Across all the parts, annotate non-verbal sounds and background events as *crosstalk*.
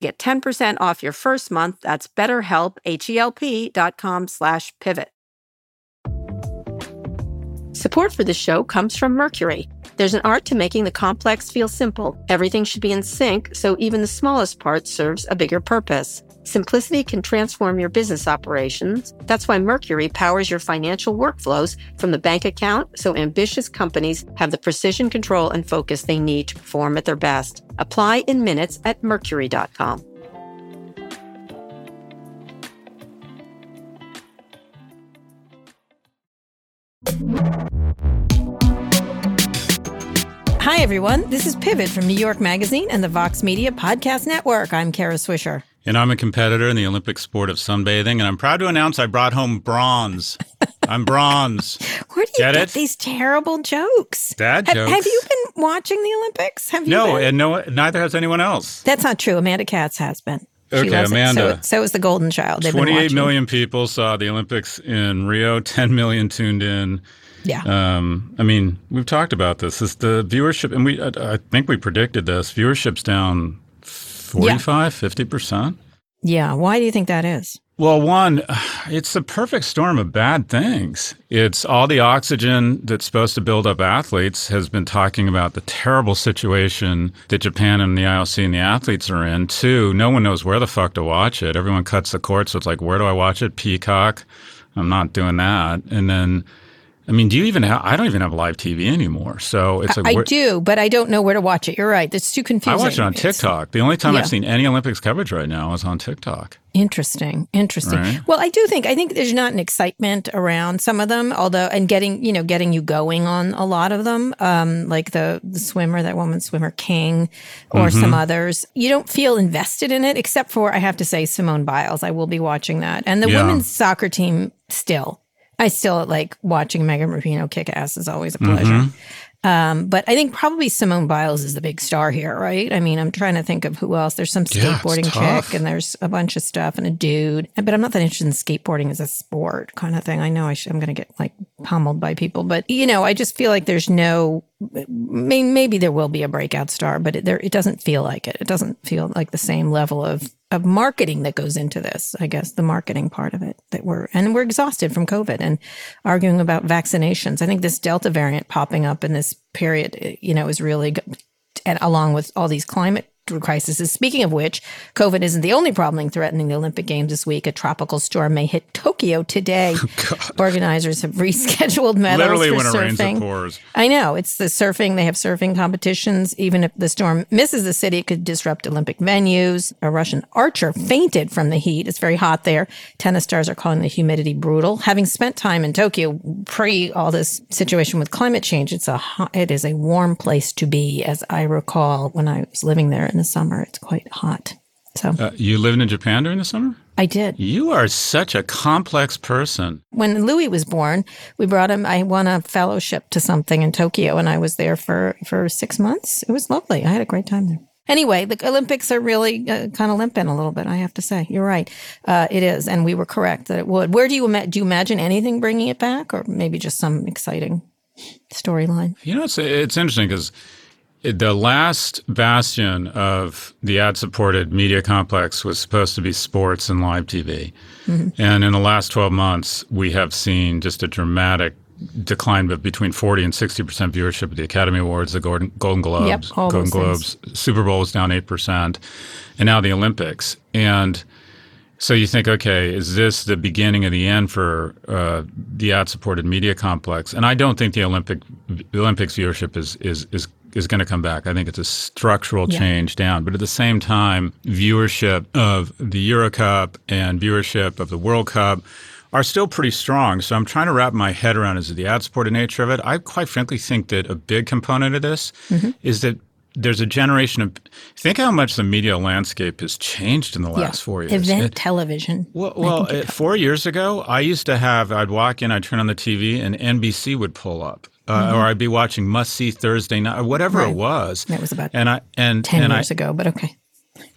Get 10% off your first month. That's betterhelp, H-E-L-P dot com slash pivot. Support for this show comes from Mercury. There's an art to making the complex feel simple. Everything should be in sync, so even the smallest part serves a bigger purpose. Simplicity can transform your business operations. That's why Mercury powers your financial workflows from the bank account so ambitious companies have the precision, control, and focus they need to perform at their best. Apply in minutes at mercury.com. Hi, everyone. This is Pivot from New York Magazine and the Vox Media Podcast Network. I'm Kara Swisher. And I'm a competitor in the Olympic sport of sunbathing, and I'm proud to announce I brought home bronze. I'm bronze. *laughs* Where do you get, get these terrible jokes? Dad have, jokes. Have you been watching the Olympics? Have you? No, been? and no, neither has anyone else. That's not true. Amanda Katz has been. okay, Amanda. So, so was the Golden Child. They've 28 million people saw the Olympics in Rio. 10 million tuned in. Yeah. Um, I mean, we've talked about this. Is the viewership, and we, I, I think we predicted this. Viewership's down 45, 50%. Yeah. Why do you think that is? Well, one, *sighs* it's the perfect storm of bad things. It's all the oxygen that's supposed to build up athletes has been talking about the terrible situation that Japan and the IOC and the athletes are in. Two, no one knows where the fuck to watch it. Everyone cuts the cord, so it's like, where do I watch it? Peacock. I'm not doing that. And then I mean, do you even have? I don't even have live TV anymore. So it's. I do, but I don't know where to watch it. You're right. It's too confusing. I watch it on TikTok. It's, the only time yeah. I've seen any Olympics coverage right now is on TikTok. Interesting. Interesting. Right. Well, I do think I think there's not an excitement around some of them, although and getting you know getting you going on a lot of them, um, like the the swimmer, that woman swimmer King, or mm-hmm. some others. You don't feel invested in it, except for I have to say Simone Biles. I will be watching that, and the yeah. women's soccer team still. I still like watching Megan Rapinoe kick ass is always a pleasure. Mm-hmm. Um, but I think probably Simone Biles is the big star here, right? I mean, I'm trying to think of who else. There's some skateboarding yeah, chick and there's a bunch of stuff and a dude. But I'm not that interested in skateboarding as a sport kind of thing. I know I am going to get like pummeled by people, but you know, I just feel like there's no, maybe there will be a breakout star, but it, there, it doesn't feel like it. It doesn't feel like the same level of of marketing that goes into this, I guess, the marketing part of it that we're, and we're exhausted from COVID and arguing about vaccinations. I think this Delta variant popping up in this period, you know, is really, and along with all these climate crisis. Is speaking of which, COVID isn't the only problem threatening the Olympic Games this week. A tropical storm may hit Tokyo today. *laughs* Oh, Organizers have rescheduled medals Literally for when surfing. it rains, it pours. I know it's the surfing. They have surfing competitions. Even if the storm misses the city, it could disrupt Olympic venues. A Russian archer fainted from the heat. It's very hot there. Tennis stars are calling the humidity brutal. Having spent time in Tokyo pre all this situation with climate change, it's a hot, it is a warm place to be, as I recall when I was living there in the summer. It's quite hot. So uh, you lived in Japan during the summer? I did. You are such a complex person. When Louis was born, we brought him. I won a fellowship to something in Tokyo, and I was there for for six months. It was lovely. I had a great time there. Anyway, the Olympics are really uh, kind of limping a little bit. I have to say, you're right. Uh, it is, and we were correct that it would. Where do you ima- do you imagine anything bringing it back, or maybe just some exciting storyline? You know, it's it's interesting because the last bastion of the ad supported media complex was supposed to be sports and live TV. Mm-hmm. And in the last 12 months, we have seen just a dramatic decline of between 40 and 60% viewership at the Academy Awards, the Golden, Golden Globes, yep, Golden Globes. Super Bowl was down 8%, and now the Olympics. And So you think, okay, is this the beginning of the end for uh, the ad-supported media complex? And I don't think the Olympic the Olympics viewership is is is is going to come back. I think it's a structural Yeah. change down. But at the same time, viewership of the Euro Cup and viewership of the World Cup are still pretty strong. So I'm trying to wrap my head around is it the ad-supported nature of it. I quite frankly think that a big component of this Mm-hmm. is that there's a generation of think how much the media landscape has changed in the Yeah. last four years. Event It- television. well, well it- four years ago, I used to have, I'd walk in, I'd turn on the TV, and NBC would pull up. Uh, Or I'd be watching Must See Thursday night, or whatever Mm-hmm. Right. it was. That was about and I and 10 and years I, ago, but okay.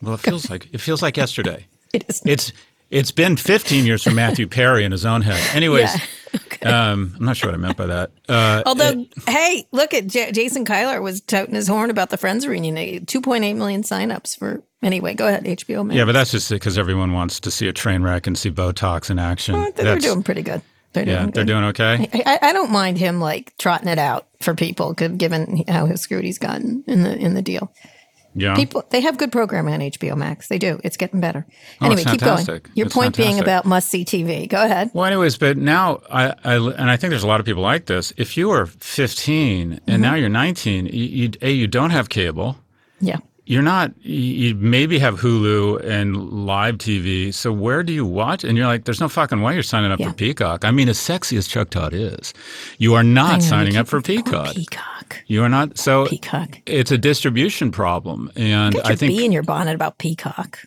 Well, it feels like it feels like yesterday. *laughs* It is. It's it's been 15 years for Matthew Perry in his own head. *laughs* Anyways, *laughs* um, I'm not sure what I meant by that. Uh, Although, hey, look at J- Jason Kilar was touting his horn about the Friends reunion. 2.8 million signups for. Anyway, go ahead, HBO Max. yeah, but that's just because everyone wants to see a train wreck and see Botox in action. They're doing pretty good. They're yeah, doing they're good. doing okay. I, I don't mind him like trotting it out for people, given how screwed he's gotten in the in the deal. Yeah, People they have good programming on HBO Max. They do. It's getting better. Oh, Anyway, keep going. Your It's point being about must see TV. Go ahead. Well, anyways, but now I, I and I think there's a lot of people like this. If you were 15 and mm-hmm. now you're 19, you, you, a you don't have cable. Yeah. You're not. You maybe have Hulu and live TV. So where do you watch? And you're like, there's no fucking way you're signing up Yeah. for Peacock. I mean, as sexy as Chuck Todd is, you are not know, signing up for Peacock. Peacock. You are not. So Peacock. it's a distribution problem, and I think bee in your bonnet about Peacock.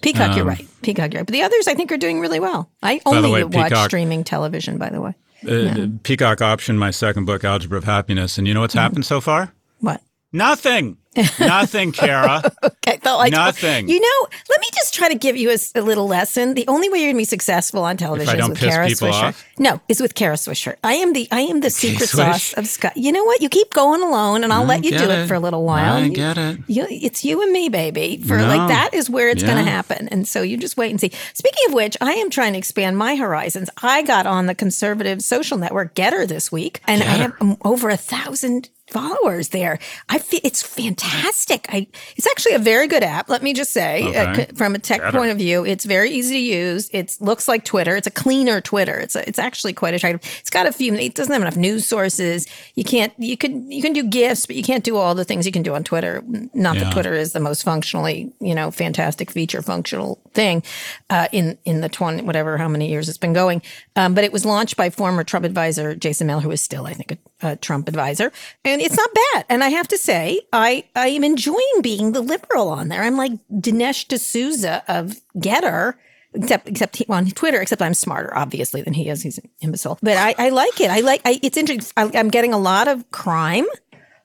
Peacock, you're Um, right. Peacock, you're right. But the others, I think, are doing really well. I only way, watch Peacock- streaming television, by the way. uh, Peacock optioned my second book, Algebra of Happiness, and you know what's Mm-hmm. happened so far? What? Nothing. *laughs* Nothing, Kara. Okay, so I Nothing. You know, let me just try to give you a little lesson. The only way you're going to be successful on television is with Kara Swisher. off? No, is with Kara Swisher. I am the I am the secret Swish? sauce of Scott. You know what? You keep going alone, and I'll mm, let you do it. it. for a little while. I You- get it. You, it's you and me, baby. For No. like that is where it's going to happen, and so you just wait and see. Speaking of which, I am trying to expand my horizons. I got on the conservative social network GETTR this week, and I have over a thousand followers there. I feel it's fantastic. I it's actually a very good app. Let me just say, uh, Okay. c- from a tech GETTR. point of view, it's very easy to use. It looks like Twitter. It's a cleaner Twitter. It's a, it's actually quite attractive. It's got a few. It doesn't have enough news sources. You can't. You can you can do gifs, but you can't do all the things you can do on Twitter. Not Yeah. that Twitter is the most functionally, you know, fantastic feature functional thing uh, in in the twenty whatever how many years it's been going. Um, but it was launched by former Trump advisor Jason Miller, who is still I think a, a Trump advisor, and it's not bad. And I have to say, I I am enjoying being the liberal on there. I'm like Dinesh D'Souza of GETTR. Except, except he, on Twitter. Except I'm smarter, obviously, than he is. He's an imbecile. But I, I like it. I like. I, it's interesting. I, I'm getting a lot of crime.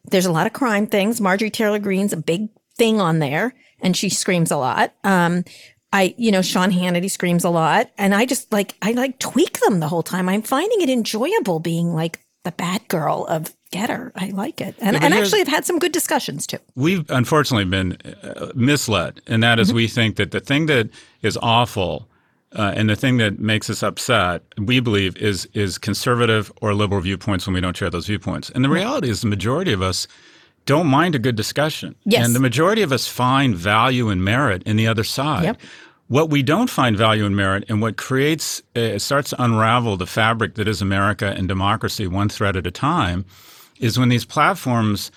There's a lot of crime things. Marjorie Taylor Greene's a big thing on there, and she screams a lot. Um, I, you know, Sean Hannity screams a lot, and I just like I like tweak them the whole time. I'm finding it enjoyable being like the bad girl of GETTR. I like it, and but and actually, I've had some good discussions too. We've unfortunately been uh, misled, and that is we think that the thing that is awful uh, and the thing that makes us upset, we believe, is is conservative or liberal viewpoints when we don't share those viewpoints. And the reality is, the majority of us don't mind a good discussion, Yes. and the majority of us find value and merit in the other side. Yep. What we don't find value and merit, and what creates, uh, starts to unravel the fabric that is America and democracy one thread at a time, is when these platforms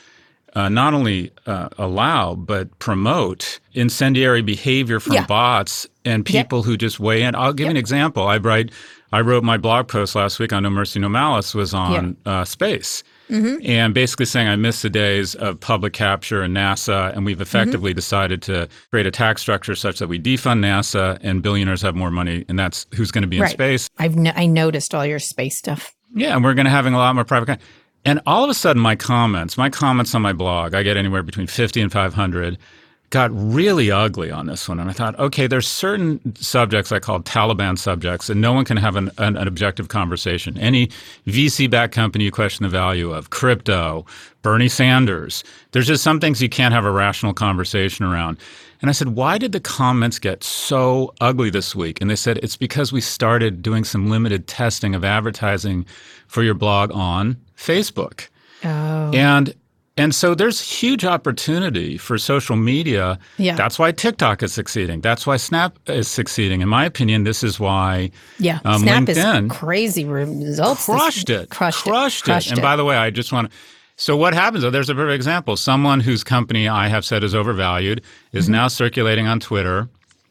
uh, not only uh, allow but promote incendiary behavior from Yeah. bots and people who just weigh in. I'll give you an example. I write, I wrote my blog post last week on No Mercy No Malice was on uh, space. Mm-hmm. And basically saying I miss the days of public capture and NASA, and we've mm-hmm. effectively decided to create a tax structure such that we defund NASA and billionaires have more money, and that's who's going to be in Right. space. I've no, I noticed all your space stuff. Yeah, and we're going to having a lot more private. And all of a sudden, my comments, my comments on my blog, I get anywhere between fifty and five hundred, got really ugly on this one. And I thought, okay, there's certain subjects I call Taliban subjects, and no one can have an, an, an objective conversation. Any VC-backed company you question the value of, crypto, Bernie Sanders. There's just some things you can't have a rational conversation around. And I said, why did the comments get so ugly this week? And they said, it's because we started doing some limited testing of advertising for your blog on Facebook. Oh, And And so there's huge opportunity for social media. Yeah. That's why TikTok is succeeding. That's why Snap is succeeding. In my opinion, this is why Yeah, um, Snap LinkedIn is crazy results. this- crushed it. Crushed, crushed it. Crushed And by the way, I just want to. So what happens? though, There's a perfect example. Someone whose company I have said is overvalued is Mm-hmm. now circulating on Twitter.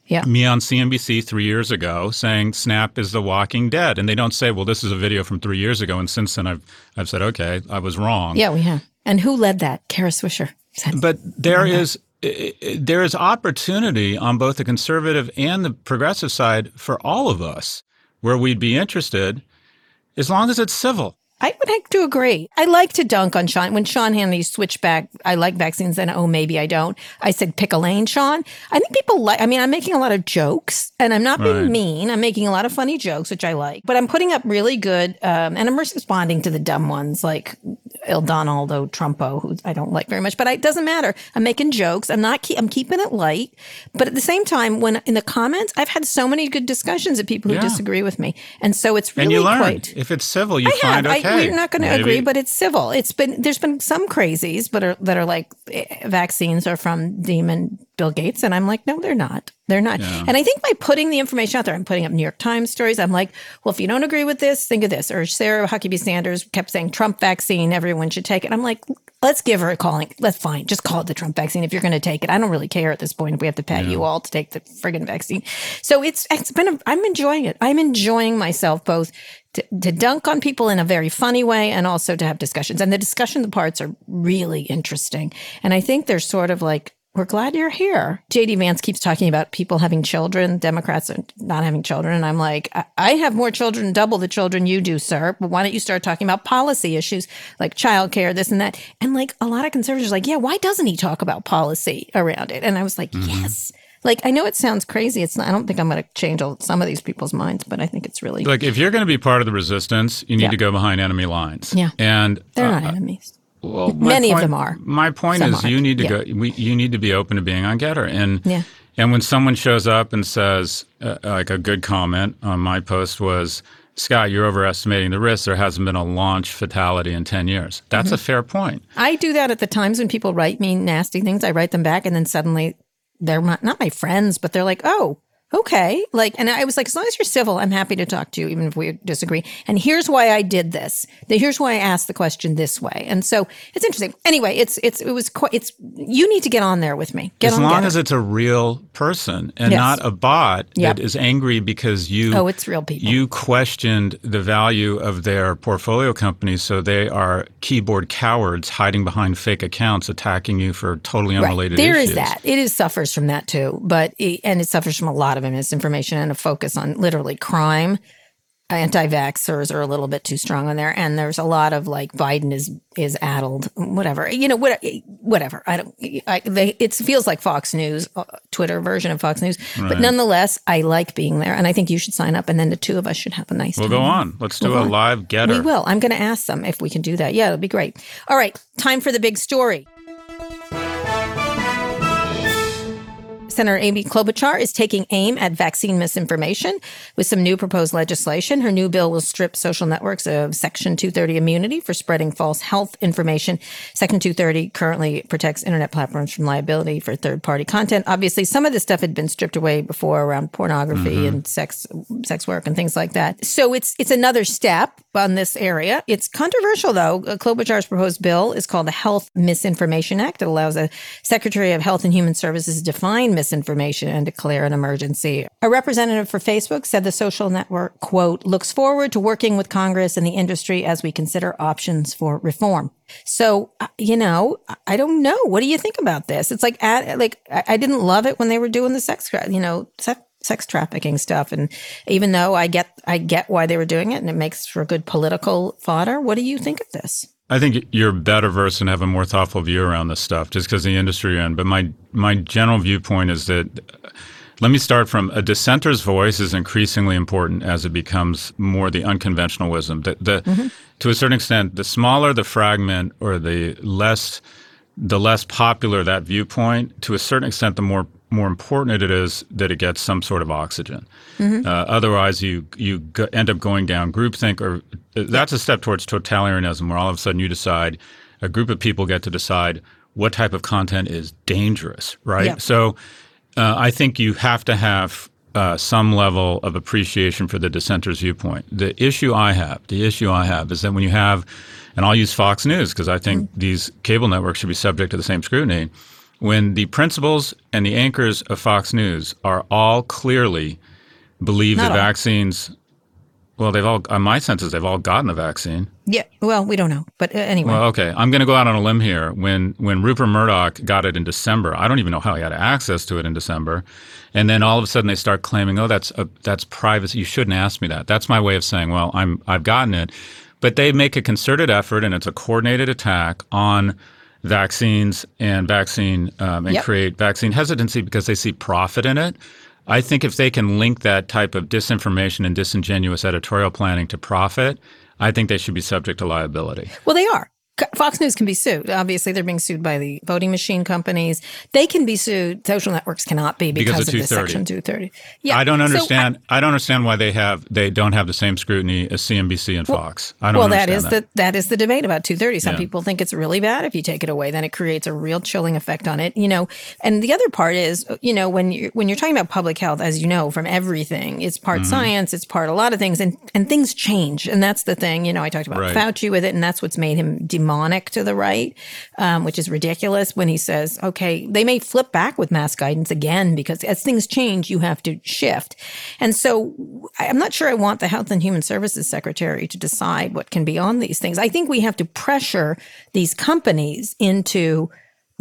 yeah. Me on CNBC three years ago saying Snap is the Walking Dead, and they don't say, "Well, this is a video from three years ago." And since then, I've I've said, "Okay, I was wrong." Yeah, we have. And who led that? Kara Swisher. said- But there is there is opportunity on both the conservative and the progressive side for all of us where we'd be interested, as long as it's civil. I would have to agree. I like to dunk on Sean. When Sean Hannity switched back, I like vaccines, and oh, maybe I don't. I said pick a lane, Sean. I think people like, I mean, I'm making a lot of jokes and I'm not being Right. mean. I'm making a lot of funny jokes, which I like, but I'm putting up really good, um, and I'm responding to the dumb ones like Il Donaldo Trumpo, who I don't like very much, but it doesn't matter. I'm making jokes. I'm not, keep, I'm keeping it light. But at the same time, when in the comments, I've had so many good discussions of people who Yeah. disagree with me. And so it's really and you learn. quite. If it's civil, you I find have. okay. I, we're not going to agree, but it's civil. It's been there's been some crazies, but are that are like eh, vaccines are from demon Bill Gates, and I'm like, no, they're not. They're not. And I think by putting the information out there, I'm putting up New York Times stories. I'm like, well, if you don't agree with this, think of this. Or Sarah Huckabee Sanders kept saying Trump vaccine, everyone should take it. I'm like, let's give her a calling. Let's fine, just call it the Trump vaccine if you're going to take it. I don't really care at this point if we have to pay you all to take the friggin' vaccine. So it's it's been a, I'm enjoying it. I'm enjoying myself both to, to dunk on people in a very funny way and also to have discussions. And the discussion the parts are really interesting. And I think they're sort of like, we're glad you're here. JD Vance keeps talking about people having children, Democrats are not having children. And I'm like, I- I have more children, double the children you do, sir. But why don't you start talking about policy issues like childcare, this and that? And like a lot of conservatives are like, yeah, why doesn't he talk about policy around it? And I was like, yes. Like I know it sounds crazy. It's not, I don't think I'm going to change all, some of these people's minds, but I think it's really Like if you're going to be part of the resistance, you need Yeah. to go behind enemy lines. Yeah. and they're uh, not enemies. Well, my Many of them are. My point Some is, aren't. you need to Yeah. go. We, you need to be open to being on GETTR, and Yeah. and when someone shows up and says, uh, like a good comment on my post was, Scott, you're overestimating the risk. There hasn't been a launch fatality in ten years. That's Mm-hmm. a fair point. I do that at the times when people write me nasty things. I write them back, and then suddenly they're not, not my friends, but they're like, "Oh, okay." Like, and I was like, "As long as you're civil, I'm happy to talk to you, even if we disagree." And here's why I did this. Here's why I asked the question this way. And so it's interesting. Anyway, it's it's it was quite. It's you need to get on there with me. Get as on. long as it's a real person and Yes. not a bot Yep. that is angry because you Oh, it's real people. you questioned the value of their portfolio companies so they are keyboard cowards hiding behind fake accounts attacking you for totally unrelated There is issues. that. It is suffers from that too, but it, and it suffers from a lot of misinformation and a focus on literally crime. Anti-vaxxers are a little bit too strong on there, and there's a lot of like Biden is is addled, whatever you know, what, whatever. I don't. I, they, it feels like Fox News, uh, Twitter version of Fox News, but nonetheless, I like being there, and I think you should sign up, and then the two of us should have a nice. We'll time. go on. Let's do We'll a on. live GETTR. We will. I'm going to ask them if we can do that. Yeah, it'll be great. All right, time for the big story. Senator Amy Klobuchar is taking aim at vaccine misinformation with some new proposed legislation. Her new bill will strip social networks of Section 230 immunity for spreading false health information. Section 230 currently protects internet platforms from liability for third party content. Obviously, some of this stuff had been stripped away before around pornography and sex sex work and things like that. So it's it's another step on this area. It's controversial though. Uh, Klobuchar's proposed bill is called the Health Misinformation Act. It allows the Secretary of Health and Human Services to define misinformation and declare an emergency. A representative for Facebook said the social network, quote, looks forward to working with Congress and the industry as we consider options for reform. So, uh, you know, I- don't know. What do you think about this? It's like, like, I didn't love it when they were doing the sex, you know, sex trafficking stuff. And even though I get, I get why they were doing it and it makes for good political fodder. What do you think of this? I think you're better versed and have a more thoughtful view around this stuff just because the industry you're in. But my my general viewpoint is that let me start from a dissenter's voice is increasingly important as it becomes more the unconventional wisdom. The, the mm-hmm. to a certain extent, the smaller the fragment or the less the less popular that viewpoint, to a certain extent, the more more important it is that it gets some sort of oxygen. Uh, otherwise, you you go, end up going down groupthink, or that's a step towards totalitarianism, where all of a sudden you decide a group of people get to decide what type of content is dangerous, right? Yeah. So uh, I think you have to have uh, some level of appreciation for the dissenter's viewpoint. The issue I have, the issue I have is that when you have, and I'll use Fox News because I think mm-hmm. these cable networks should be subject to the same scrutiny. When the principals and the anchors of Fox News are all clearly believe Not that all. vaccines well, they've all, on my sense is they've all gotten a vaccine. Yeah. Well, we don't know, but uh, anyway. Well, okay. I'm going to go out on a limb here. When when Rupert Murdoch got it in December, I don't even know how he had access to it in December, and then all of a sudden they start claiming, "Oh, that's a, that's privacy. You shouldn't ask me that." That's my way of saying, "Well, I'm I've gotten it," but they make a concerted effort, and it's a coordinated attack on vaccines and vaccine um, and yep. create vaccine hesitancy because they see profit in it. I think if they can link that type of disinformation and disingenuous editorial planning to profit, I think they should be subject to liability. Well, they are. Fox News can be sued. Obviously, they're being sued by the voting machine companies. They can be sued. Social networks cannot be because, because of, of the Section 230. Yeah, I don't understand. So I, I, don't understand why they have they don't have the same scrutiny as CNBC and Fox. I don't. Well, that is that. the that is the debate about 230. Some yeah. people think it's really bad if you take it away. Then it creates a real chilling effect on it. You know, and the other part is, you know, when you when you're talking about public health, as you know from everything, it's part mm-hmm. science, it's part a lot of things, and and things change, and that's the thing. You know, I talked about right. Fauci with it, and that's what's made him demonic to the right, um, which is ridiculous when he says, okay, they may flip back with mass guidance again because as things change, you have to shift. And so I'm not sure I want the Health and Human Services Secretary to decide what can be on these things. I think we have to pressure these companies into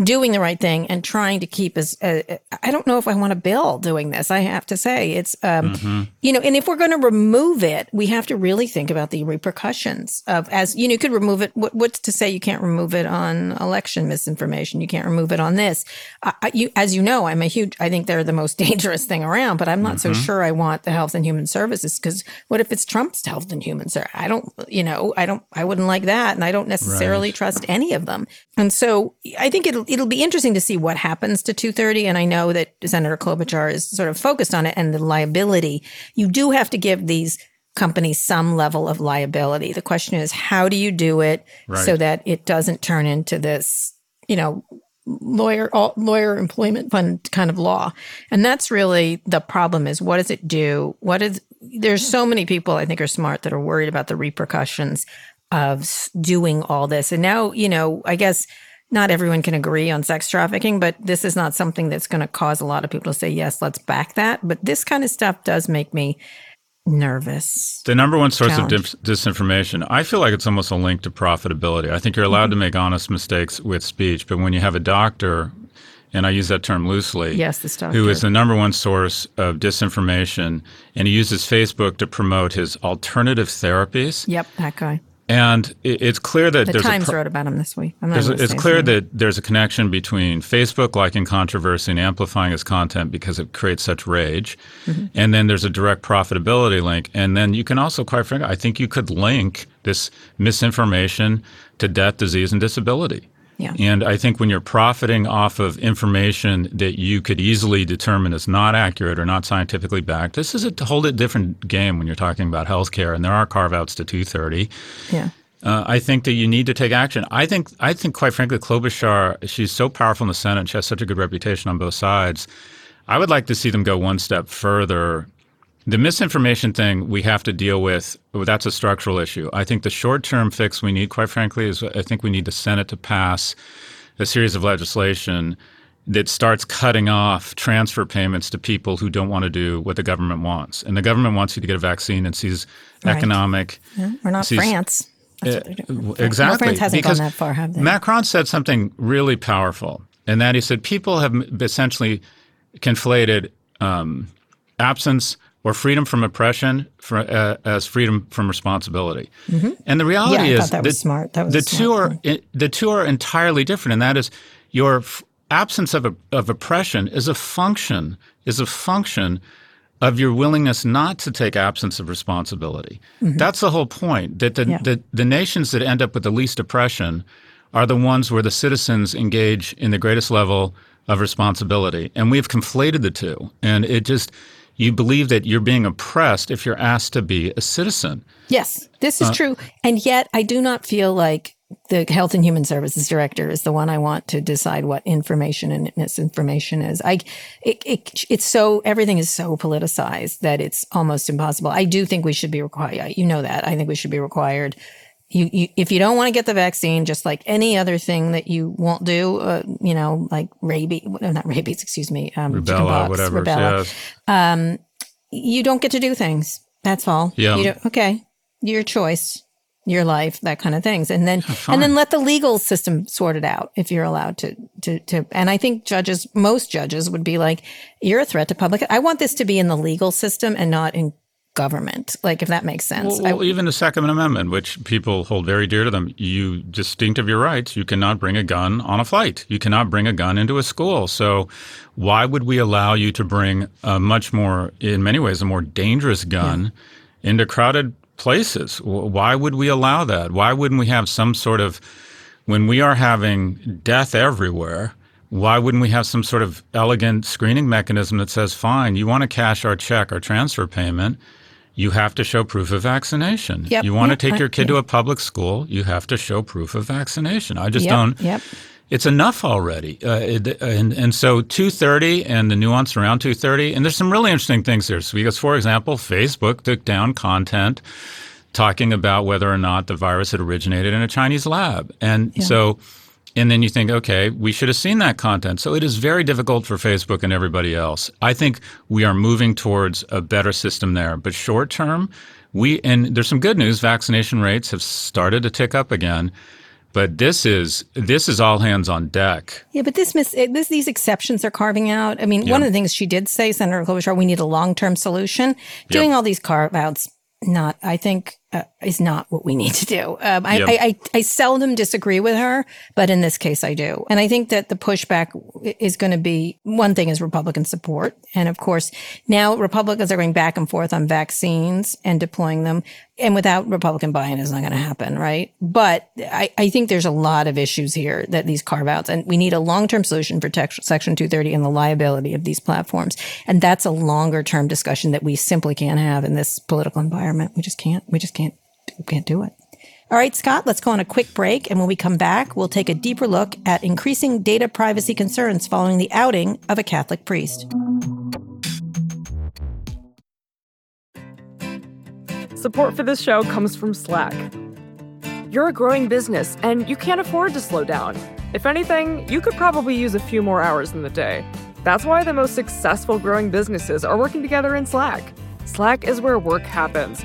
doing the right thing and trying to keep as uh, I don't know if I want a bill doing this. I have to say it's um, mm-hmm. you know, and if we're going to remove it, we have to really think about the repercussions of as you know, you could remove it. What, what's to say you can't remove it on election misinformation? You can't remove it on this. I, you, as you know, I'm a huge. I think they're the most *laughs* dangerous thing around, but I'm not mm-hmm. so sure I want the Health and Human Services because what if it's Trump's Health and Human Services? I don't, you know, I don't, I wouldn't like that, and I don't necessarily right. trust any of them. And so I think it'll it'll be interesting to see what happens to 230. And I know that Senator Klobuchar is sort of focused on it and the liability. You do have to give these companies some level of liability. The question is, how do you do it right. so that it doesn't turn into this, you know, lawyer lawyer employment fund kind of law and that's really the problem is what does it do what is there's so many people i think are smart that are worried about the repercussions of doing all this and now you know i guess not everyone can agree on sex trafficking, but this is not something that's going to cause a lot of people to say, yes, let's back that. But this kind of stuff does make me nervous. The number one source of dis- disinformation, I feel like it's almost a link to profitability. I think you're allowed mm-hmm. to make honest mistakes with speech, but when you have a doctor, and I use that term loosely, yes, this doctor. who is the number one source of disinformation, and he uses Facebook to promote his alternative therapies. Yep, that guy. And it's clear that the there's Times a wrote about him this week. A, it's clear that there's a connection between Facebook liking controversy and amplifying its content because it creates such rage, mm-hmm. and then there's a direct profitability link. And then you can also, quite frankly, I think you could link this misinformation to death, disease, and disability. Yeah. And I think when you're profiting off of information that you could easily determine is not accurate or not scientifically backed, this is a whole different game when you're talking about healthcare, and there are carve outs to 230. Yeah. Uh, I think that you need to take action. I think, I think, quite frankly, Klobuchar, she's so powerful in the Senate. She has such a good reputation on both sides. I would like to see them go one step further the misinformation thing we have to deal with, that's a structural issue. I think the short term fix we need, quite frankly, is I think we need the Senate to pass a series of legislation that starts cutting off transfer payments to people who don't want to do what the government wants. And the government wants you to get a vaccine and sees right. economic. Yeah, we're not sees, France. Uh, exactly. France hasn't because gone that far, have they? Macron said something really powerful, and that he said people have essentially conflated um, absence or freedom from oppression for, uh, as freedom from responsibility. Mm-hmm. And the reality yeah, is that, was smart. That the two are the two are entirely different, and that is your f- absence of, a, of oppression is a function is a function of your willingness not to take absence of responsibility. Mm-hmm. That's the whole point. That the, yeah. the the nations that end up with the least oppression are the ones where the citizens engage in the greatest level of responsibility, and we've conflated the two, and it just you believe that you're being oppressed if you're asked to be a citizen. Yes, this is uh, true. And yet, I do not feel like the Health and Human Services Director is the one I want to decide what information and misinformation is. I, it, it, it's so everything is so politicized that it's almost impossible. I do think we should be required. You know that. I think we should be required. You, you if you don't want to get the vaccine, just like any other thing that you won't do, uh, you know, like rabies, not rabies, excuse me, um, rubella, whatever, rubella, yes. um, you don't get to do things. That's all. Yeah. okay. Your choice your life, that kind of things. And then, oh, and then let the legal system sort it out if you're allowed to, to, to, and I think judges, most judges would be like, you're a threat to public. I want this to be in the legal system and not in government. Like, if that makes sense. Well, well even the Second Amendment, which people hold very dear to them, you distinct of your rights, you cannot bring a gun on a flight. You cannot bring a gun into a school. So why would we allow you to bring a much more, in many ways, a more dangerous gun yeah. into crowded places. Why would we allow that? Why wouldn't we have some sort of, when we are having death everywhere, why wouldn't we have some sort of elegant screening mechanism that says, fine, you want to cash our check or transfer payment, you have to show proof of vaccination. Yep, you want yep, to take your kid to a public school, you have to show proof of vaccination. I just yep, don't. Yep it's enough already. Uh, it, and, and so 230 and the nuance around 230, and there's some really interesting things here. So because, for example, Facebook took down content talking about whether or not the virus had originated in a Chinese lab. And yeah. so, and then you think, okay, we should have seen that content. So it is very difficult for Facebook and everybody else. I think we are moving towards a better system there. But short term, we, and there's some good news, vaccination rates have started to tick up again. But this is this is all hands on deck. Yeah, but this miss this these exceptions are carving out. I mean, yeah. one of the things she did say, Senator Klobuchar, we need a long term solution. Doing all these carve outs, not. I think uh, is not what we need to do. Um, I, yep. I, I, I, seldom disagree with her, but in this case, I do. And I think that the pushback is going to be one thing is Republican support. And of course, now Republicans are going back and forth on vaccines and deploying them. And without Republican buy-in, is not going to happen, right? But I, I think there's a lot of issues here that these carve outs, and we need a long-term solution for tex- Section 230 and the liability of these platforms. And that's a longer-term discussion that we simply can't have in this political environment. We just can't. We just can't can't do it. All right, Scott, let's go on a quick break. And when we come back, we'll take a deeper look at increasing data privacy concerns following the outing of a Catholic priest. Support for this show comes from Slack. You're a growing business and you can't afford to slow down. If anything, you could probably use a few more hours in the day. That's why the most successful growing businesses are working together in Slack. Slack is where work happens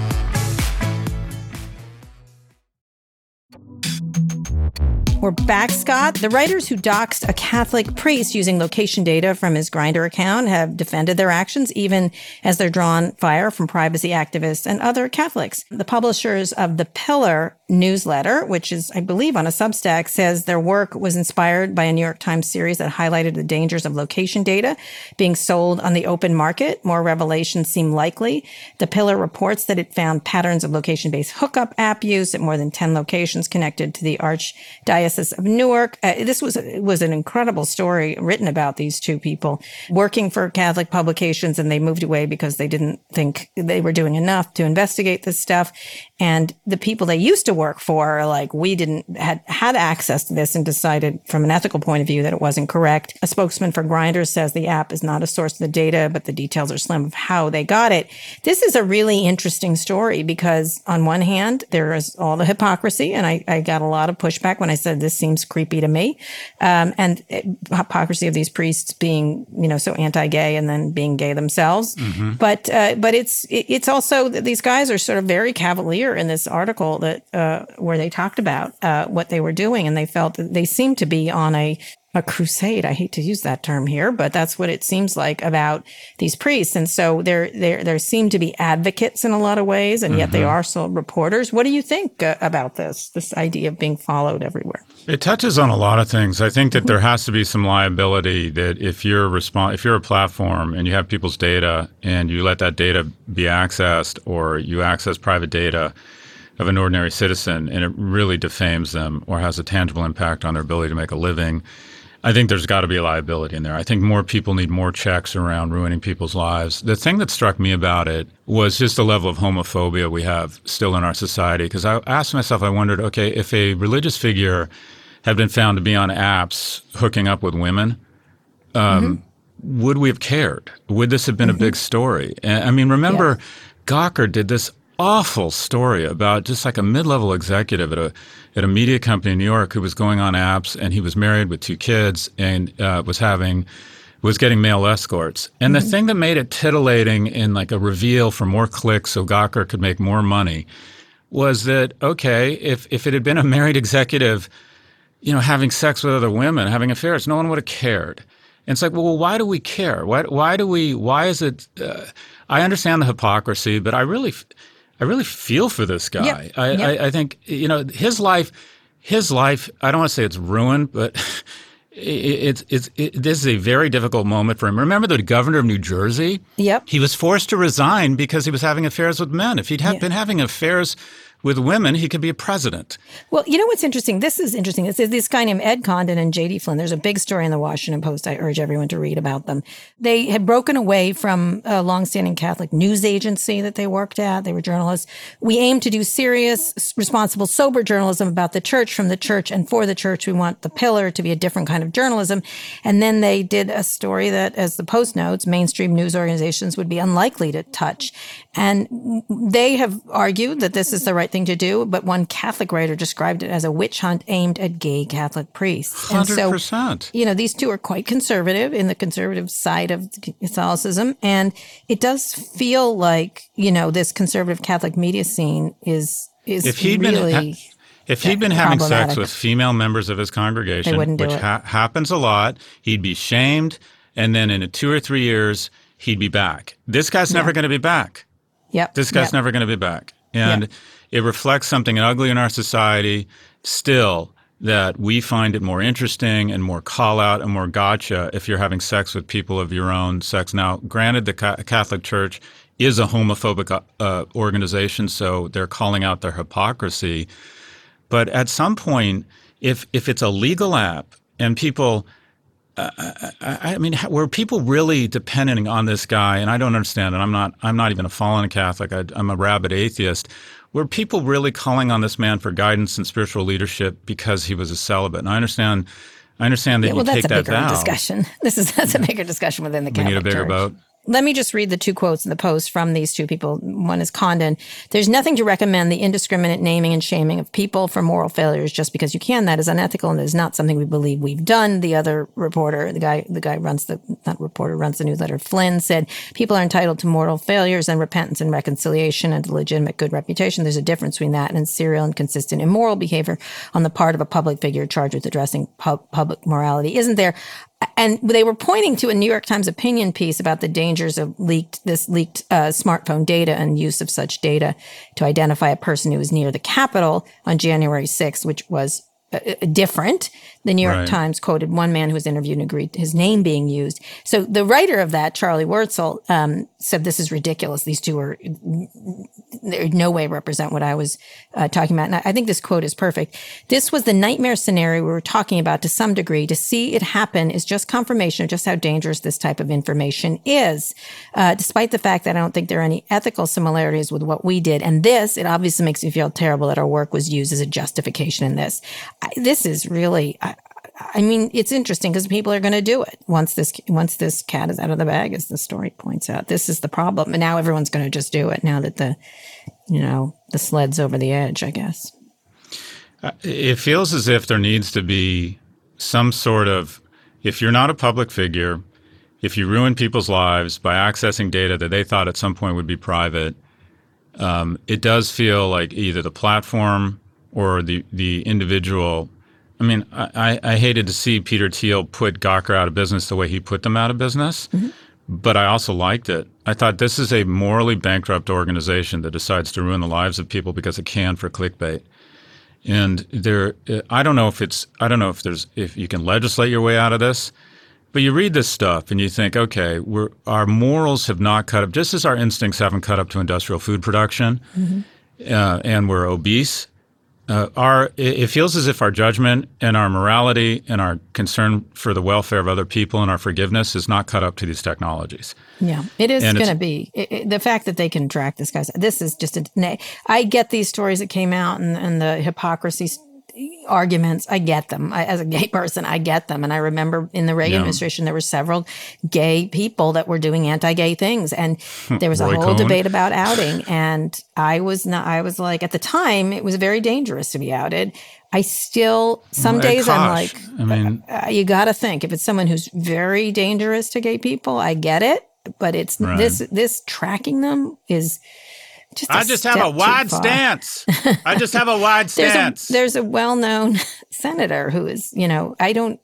We're back, Scott. The writers who doxed a Catholic priest using location data from his Grindr account have defended their actions, even as they're drawn fire from privacy activists and other Catholics. The publishers of The Pillar newsletter, which is, I believe, on a Substack, says their work was inspired by a New York Times series that highlighted the dangers of location data being sold on the open market. More revelations seem likely. The Pillar reports that it found patterns of location based hookup app use at more than 10 locations connected to the Archdiocese of Newark. Uh, this was, was an incredible story written about these two people working for Catholic publications, and they moved away because they didn't think they were doing enough to investigate this stuff. And the people they used to work for like, we didn't had had access to this and decided from an ethical point of view that it wasn't correct. A spokesman for Grindr says the app is not a source of the data, but the details are slim of how they got it. This is a really interesting story because on one hand, there is all the hypocrisy. And I, I got a lot of pushback when I said this seems creepy to me. Um, and it, hypocrisy of these priests being, you know, so anti-gay and then being gay themselves. Mm-hmm. But, uh, but it's, it's also that these guys are sort of very cavalier in this article that uh, where they talked about uh, what they were doing, and they felt that they seemed to be on a a crusade. I hate to use that term here, but that's what it seems like about these priests. And so there, there, there seem to be advocates in a lot of ways, and yet mm-hmm. they are still reporters. What do you think uh, about this? This idea of being followed everywhere? It touches on a lot of things. I think that mm-hmm. there has to be some liability that if you're respond, if you're a platform and you have people's data and you let that data be accessed, or you access private data of an ordinary citizen, and it really defames them or has a tangible impact on their ability to make a living I think there's got to be a liability in there. I think more people need more checks around ruining people's lives. The thing that struck me about it was just the level of homophobia we have still in our society. Because I asked myself, I wondered, okay, if a religious figure had been found to be on apps hooking up with women, um, mm-hmm. would we have cared? Would this have been mm-hmm. a big story? I mean, remember, yeah. Gawker did this awful story about just like a mid-level executive at a at a media company in New York who was going on apps and he was married with two kids and uh, was having was getting male escorts. And mm-hmm. the thing that made it titillating in like a reveal for more clicks so Gawker could make more money was that okay, if if it had been a married executive, you know, having sex with other women, having affairs, no one would have cared. And it's like, well, why do we care? Why, why do we? Why is it? Uh, I understand the hypocrisy, but I really, I really feel for this guy. Yep. I, yep. I, I, think you know his life. His life. I don't want to say it's ruined, but *laughs* it's it's it, this is a very difficult moment for him. Remember the governor of New Jersey? Yep. He was forced to resign because he was having affairs with men. If he'd have been having affairs with women, he could be a president. Well, you know what's interesting? This is interesting. This is this guy named Ed Condon and J.D. Flynn. There's a big story in the Washington Post. I urge everyone to read about them. They had broken away from a longstanding Catholic news agency that they worked at. They were journalists. We aim to do serious, responsible, sober journalism about the church from the church and for the church. We want the pillar to be a different kind of journalism. And then they did a story that, as the Post notes, mainstream news organizations would be unlikely to touch. And they have argued that this is the right thing to do, but one Catholic writer described it as a witch hunt aimed at gay Catholic priests. 100%. And so, you know, these two are quite conservative in the conservative side of Catholicism. And it does feel like, you know, this conservative Catholic media scene is, is if he'd really. Been, if he'd been having sex with female members of his congregation, which ha- happens a lot, he'd be shamed. And then in two or three years, he'd be back. This guy's yeah. never going to be back. Yep. This guy's yep. never going to be back. And yep. it reflects something ugly in our society still that we find it more interesting and more call out and more gotcha if you're having sex with people of your own sex. Now, granted, the Catholic Church is a homophobic uh, organization, so they're calling out their hypocrisy. But at some point, if if it's a legal app and people I, I, mean, were people really depending on this guy? And I don't understand. And I'm not. I'm not even a fallen Catholic. I, I'm a rabid atheist. Were people really calling on this man for guidance and spiritual leadership because he was a celibate? And I understand. I understand that yeah, well, you take that down. discussion. *laughs* This is that's a bigger discussion within the Catholic We need a bigger Church. boat. Let me just read the two quotes in the post from these two people. One is Condon. There's nothing to recommend the indiscriminate naming and shaming of people for moral failures just because you can. That is unethical and is not something we believe we've done. The other reporter, the guy, the guy runs the, not reporter, runs the newsletter, Flynn said, people are entitled to moral failures and repentance and reconciliation and a legitimate good reputation. There's a difference between that and serial and consistent immoral behavior on the part of a public figure charged with addressing pub- public morality. Isn't there? And they were pointing to a New York Times opinion piece about the dangers of leaked this leaked uh, smartphone data and use of such data to identify a person who was near the Capitol on January 6th, which was uh, uh, different. The New York right. Times quoted one man who was interviewed and agreed his name being used. So the writer of that, Charlie Warzel, um, said this is ridiculous. These two are no way represent what I was uh, talking about. And I, I think this quote is perfect. This was the nightmare scenario we were talking about to some degree. To see it happen is just confirmation of just how dangerous this type of information is. Uh, despite the fact that I don't think there are any ethical similarities with what we did. And this, it obviously makes me feel terrible that our work was used as a justification in this. I, this is really, I, I mean, it's interesting because people are going to do it once this once this cat is out of the bag, as the story points out. This is the problem, and now everyone's going to just do it. Now that the, you know, the sled's over the edge, I guess. Uh, it feels as if there needs to be some sort of, if you're not a public figure, if you ruin people's lives by accessing data that they thought at some point would be private, um, it does feel like either the platform or the the individual. I mean, I, I hated to see Peter Thiel put Gawker out of business the way he put them out of business, mm-hmm. but I also liked it. I thought this is a morally bankrupt organization that decides to ruin the lives of people because it can for clickbait. And there, I don't know if it's, I don't know if there's, if you can legislate your way out of this, but you read this stuff and you think, okay, we're, our morals have not cut up, just as our instincts haven't cut up to industrial food production, mm-hmm. uh, and we're obese uh, our it feels as if our judgment and our morality and our concern for the welfare of other people and our forgiveness is not cut up to these technologies. Yeah, it is going to be it, it, the fact that they can track this guy's. This is just a. I get these stories that came out and, and the hypocrisy arguments. I get them. I, as a gay *laughs* person, I get them. And I remember in the Reagan yeah. administration, there were several gay people that were doing anti-gay things, and there was a whole debate about outing. And I was not. I was like, at the time, it was very dangerous to be outed. I still some well, days. I'm like, I mean, uh, you got to think if it's someone who's very dangerous to gay people, I get it, but it's right. this this tracking them is just I just have a wide stance. I just have a *laughs* wide stance. there's a, there's a well-known *laughs* senator who is, you know, I don't,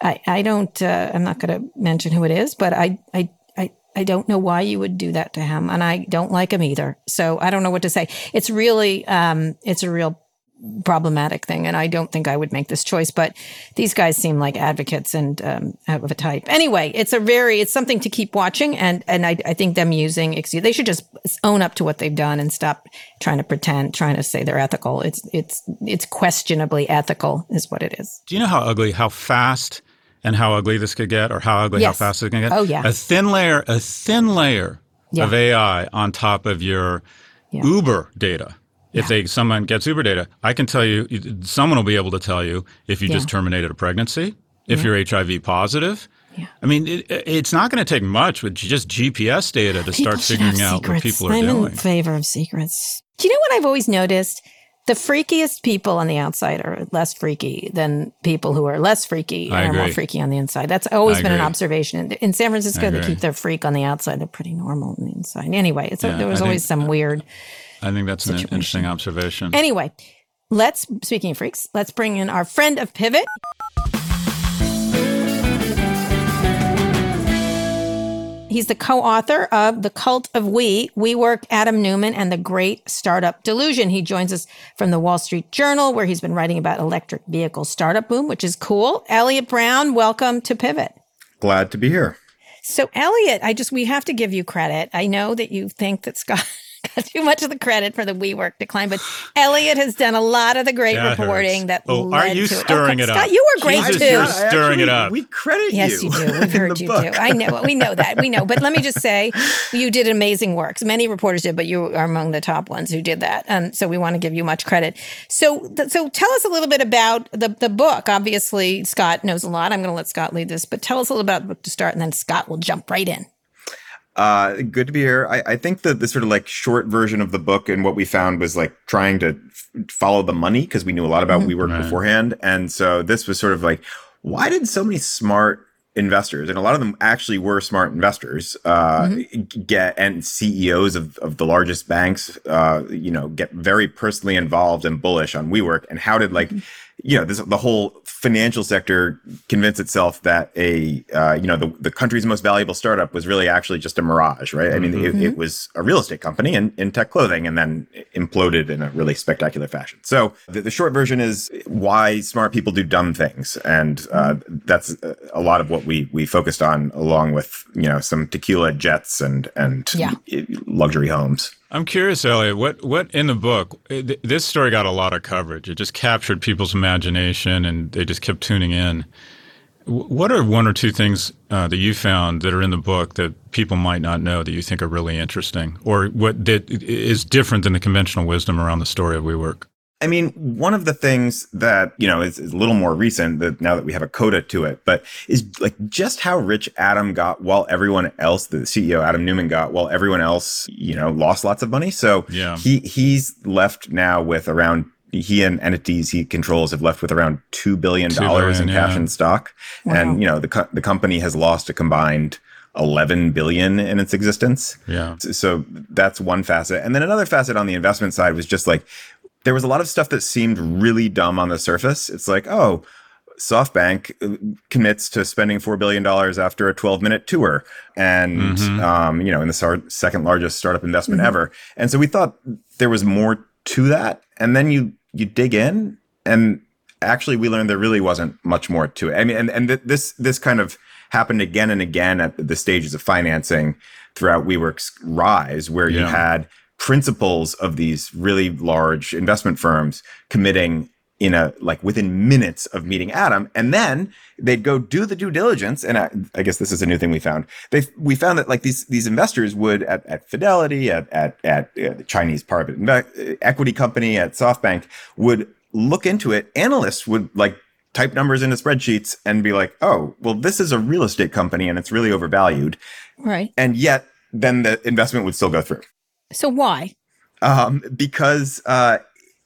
I, I don't, uh, I'm not going to mention who it is, but I, I, I, I don't know why you would do that to him, and I don't like him either. So I don't know what to say. It's really, um, it's a real problematic thing. And I don't think I would make this choice, but these guys seem like advocates and um, of a type. Anyway, it's a very, it's something to keep watching. And, and I, I think them using, excuse, they should just own up to what they've done and stop trying to pretend, trying to say they're ethical. It's, it's, it's questionably ethical is what it is. Do you know how ugly, how fast and how ugly this could get or how ugly, yes. how fast it can get? Oh, yeah. A thin layer, a thin layer yeah. of AI on top of your yeah. Uber data if yeah. they someone gets Uber data, I can tell you, someone will be able to tell you if you yeah. just terminated a pregnancy, if yeah. you're HIV positive. I mean, it, it's not going to take much with just GPS data to people start figuring out what people are I'm doing. I'm in favor of secrets. Do you know what I've always noticed? The freakiest people on the outside are less freaky than people who are less freaky and are more freaky on the inside. That's always I been agree. an observation. In San Francisco, they keep their freak on the outside. They're pretty normal on the inside. Anyway, yeah, there was I always think, some weird I think that's situation. an interesting observation. Anyway, let's, speaking of freaks, let's bring in our friend of Pivot. He's the co-author of The Cult of We, WeWork, Adam Neumann, and The Great Startup Delusion. He joins us from the Wall Street Journal, where he's been writing about electric vehicle startup boom, which is cool. Eliot Brown, welcome to Pivot. Glad to be here. So, Elliot, I just we have to give you credit. I know that you think that Scott got *laughs* too much of the credit for the WeWork decline, but Eliot has done a lot of the great that reporting hurts. that oh, led are you to stirring it. Oh, Scott, up? you were great Jesus, too. You're stirring Actually, it up. We credit yes, you. Yes, you do. *laughs* We've heard you book. do. I know. We know that. We know. But let me just say, *laughs* you did amazing work. Many reporters did, but you are among the top ones who did that. Um, so we want to give you much credit. So, th- so tell us a little bit about the the book. Obviously, Scott knows a lot. I'm going to let Scott lead this, but tell us a little about the book to start, and then Scott will jump right in. Uh, good to be here. I, I, think that the sort of like short version of the book and what we found was like trying to f- follow the money because we knew a lot about mm-hmm. WeWork right. beforehand. And so this was sort of like, why did so many smart investors, and a lot of them actually were smart investors, uh, mm-hmm. get and CEOs of, of the largest banks, uh, you know, get very personally involved and bullish on WeWork? And how did like, mm-hmm you know, this, the whole financial sector convinced itself that a, uh, you know, the, the country's most valuable startup was really actually just a mirage, right? I mean, mm-hmm. it, it, was a real estate company in, in tech clothing and then imploded in a really spectacular fashion. So the, the short version is why smart people do dumb things. And uh, that's a lot of what we, we focused on along with, you know, some tequila jets and, and yeah. luxury homes. I'm curious, Eliot. What what in the book? This story got a lot of coverage. It just captured people's imagination, and they just kept tuning in. What are one or two things uh, that you found that are in the book that people might not know that you think are really interesting, or what that is different than the conventional wisdom around the story of WeWork? I mean, one of the things that, you know, is, is, a little more recent that now that we have a coda to it, but is like just how rich Adam got while everyone else, the CEO Adam Neumann got while everyone else, you know, lost lots of money. So yeah. he he's left now with around he and entities he controls have left with around two billion dollars in cash and stock, wow. and you know the co- the company has lost a combined 11 billion in its existence. Yeah. So that's one facet. And then another facet on the investment side was just like there was a lot of stuff that seemed really dumb on the surface. It's like, oh, SoftBank uh, commits to spending four billion dollars after a 12 minute tour, and mm-hmm. um, you know, in the sar- second largest startup investment mm-hmm. ever. And so we thought there was more to that, and then you you dig in, and actually we learned there really wasn't much more to it. I mean, and and th- this this kind of happened again and again at the stages of financing throughout WeWork's rise, where yeah. you had principals of these really large investment firms committing in a like within minutes of meeting Adam, and then they'd go do the due diligence. And I, I, guess this is a new thing we found. They we found that like these these investors would at, at Fidelity, at at at uh, the Chinese private equity company, at SoftBank would look into it. Analysts would like type numbers into spreadsheets and be like, oh, well, this is a real estate company and it's really overvalued, right? And yet then the investment would still go through. So why? Um, because uh,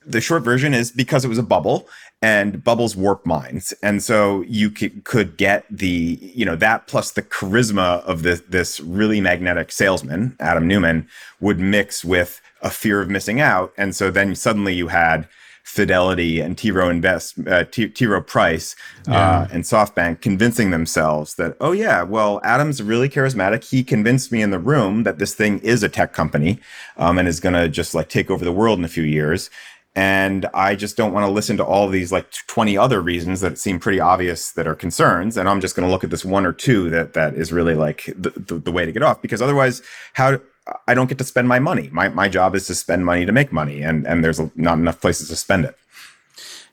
the short version is because it was a bubble and bubbles warp minds. And so you could get the, you know, that plus the charisma of this, this really magnetic salesman, Adam Neumann would mix with a fear of missing out. And so then suddenly you had Fidelity and T. Rowe Invest, uh, T. T. Rowe Price, uh, yeah. uh, and SoftBank convincing themselves that, oh yeah, well, Adam's really charismatic. He convinced me in the room that this thing is a tech company, um, and is going to just like take over the world in a few years. And I just don't want to listen to all these like 20 other reasons that seem pretty obvious that are concerns. And I'm just going to look at this one or two that that is really like the, the, the way to get off. Because otherwise, how I don't get to spend my money. My my job is to spend money to make money, and and there's not enough places to spend it.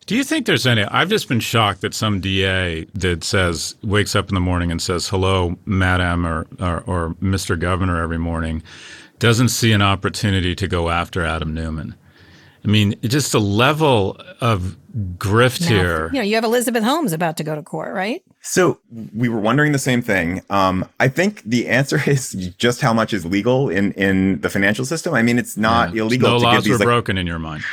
Do you think there's any? I've just been shocked that some DA that says wakes up in the morning and says hello, Madam or, or, or Mr. Governor every morning, doesn't see an opportunity to go after Adam Neumann. I mean, just the level of grift now, here. You know, you have Elizabeth Holmes about to go to court, right? So we were wondering the same thing. Um, I think the answer *laughs* is just how much is legal in in the financial system. I mean, it's not yeah. illegal. No laws were like, broken in your mind.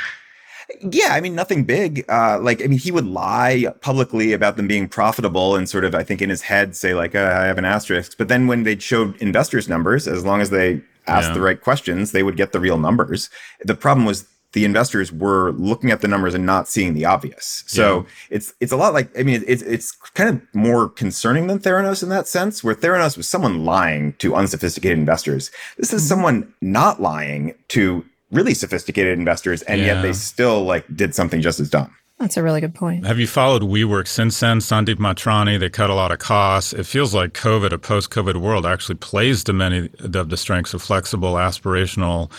Yeah, I mean nothing big. Uh, like I mean, he would lie publicly about them being profitable and sort of, I think, in his head say like, uh, "I have an asterisk." But then when they showed investors' numbers, as long as they asked yeah. the right questions, they would get the real numbers. The problem was the investors were looking at the numbers and not seeing the obvious. So yeah. it's it's a lot like I mean it's it's kind of more concerning than Theranos in that sense, where Theranos was someone lying to unsophisticated investors. This is mm-hmm. someone not lying to really sophisticated investors, and yeah. yet they still like did something just as dumb. That's a really good point. Have you followed WeWork since then? Sandeep Mathrani, they cut a lot of costs. It feels like COVID, a post COVID world, actually plays to many of the strengths of flexible, aspirational,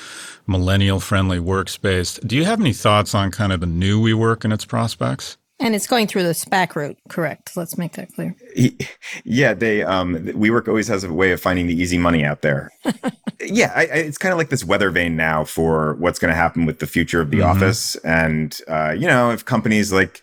millennial friendly workspace. Do you have any thoughts on kind of the new WeWork and its prospects? And it's going through the SPAC route, correct? Let's make that clear. Yeah, they um, WeWork always has a way of finding the easy money out there. *laughs* yeah, I, I, it's kind of like this weather vane now for what's going to happen with the future of the mm-hmm. office. And uh, you know, if companies like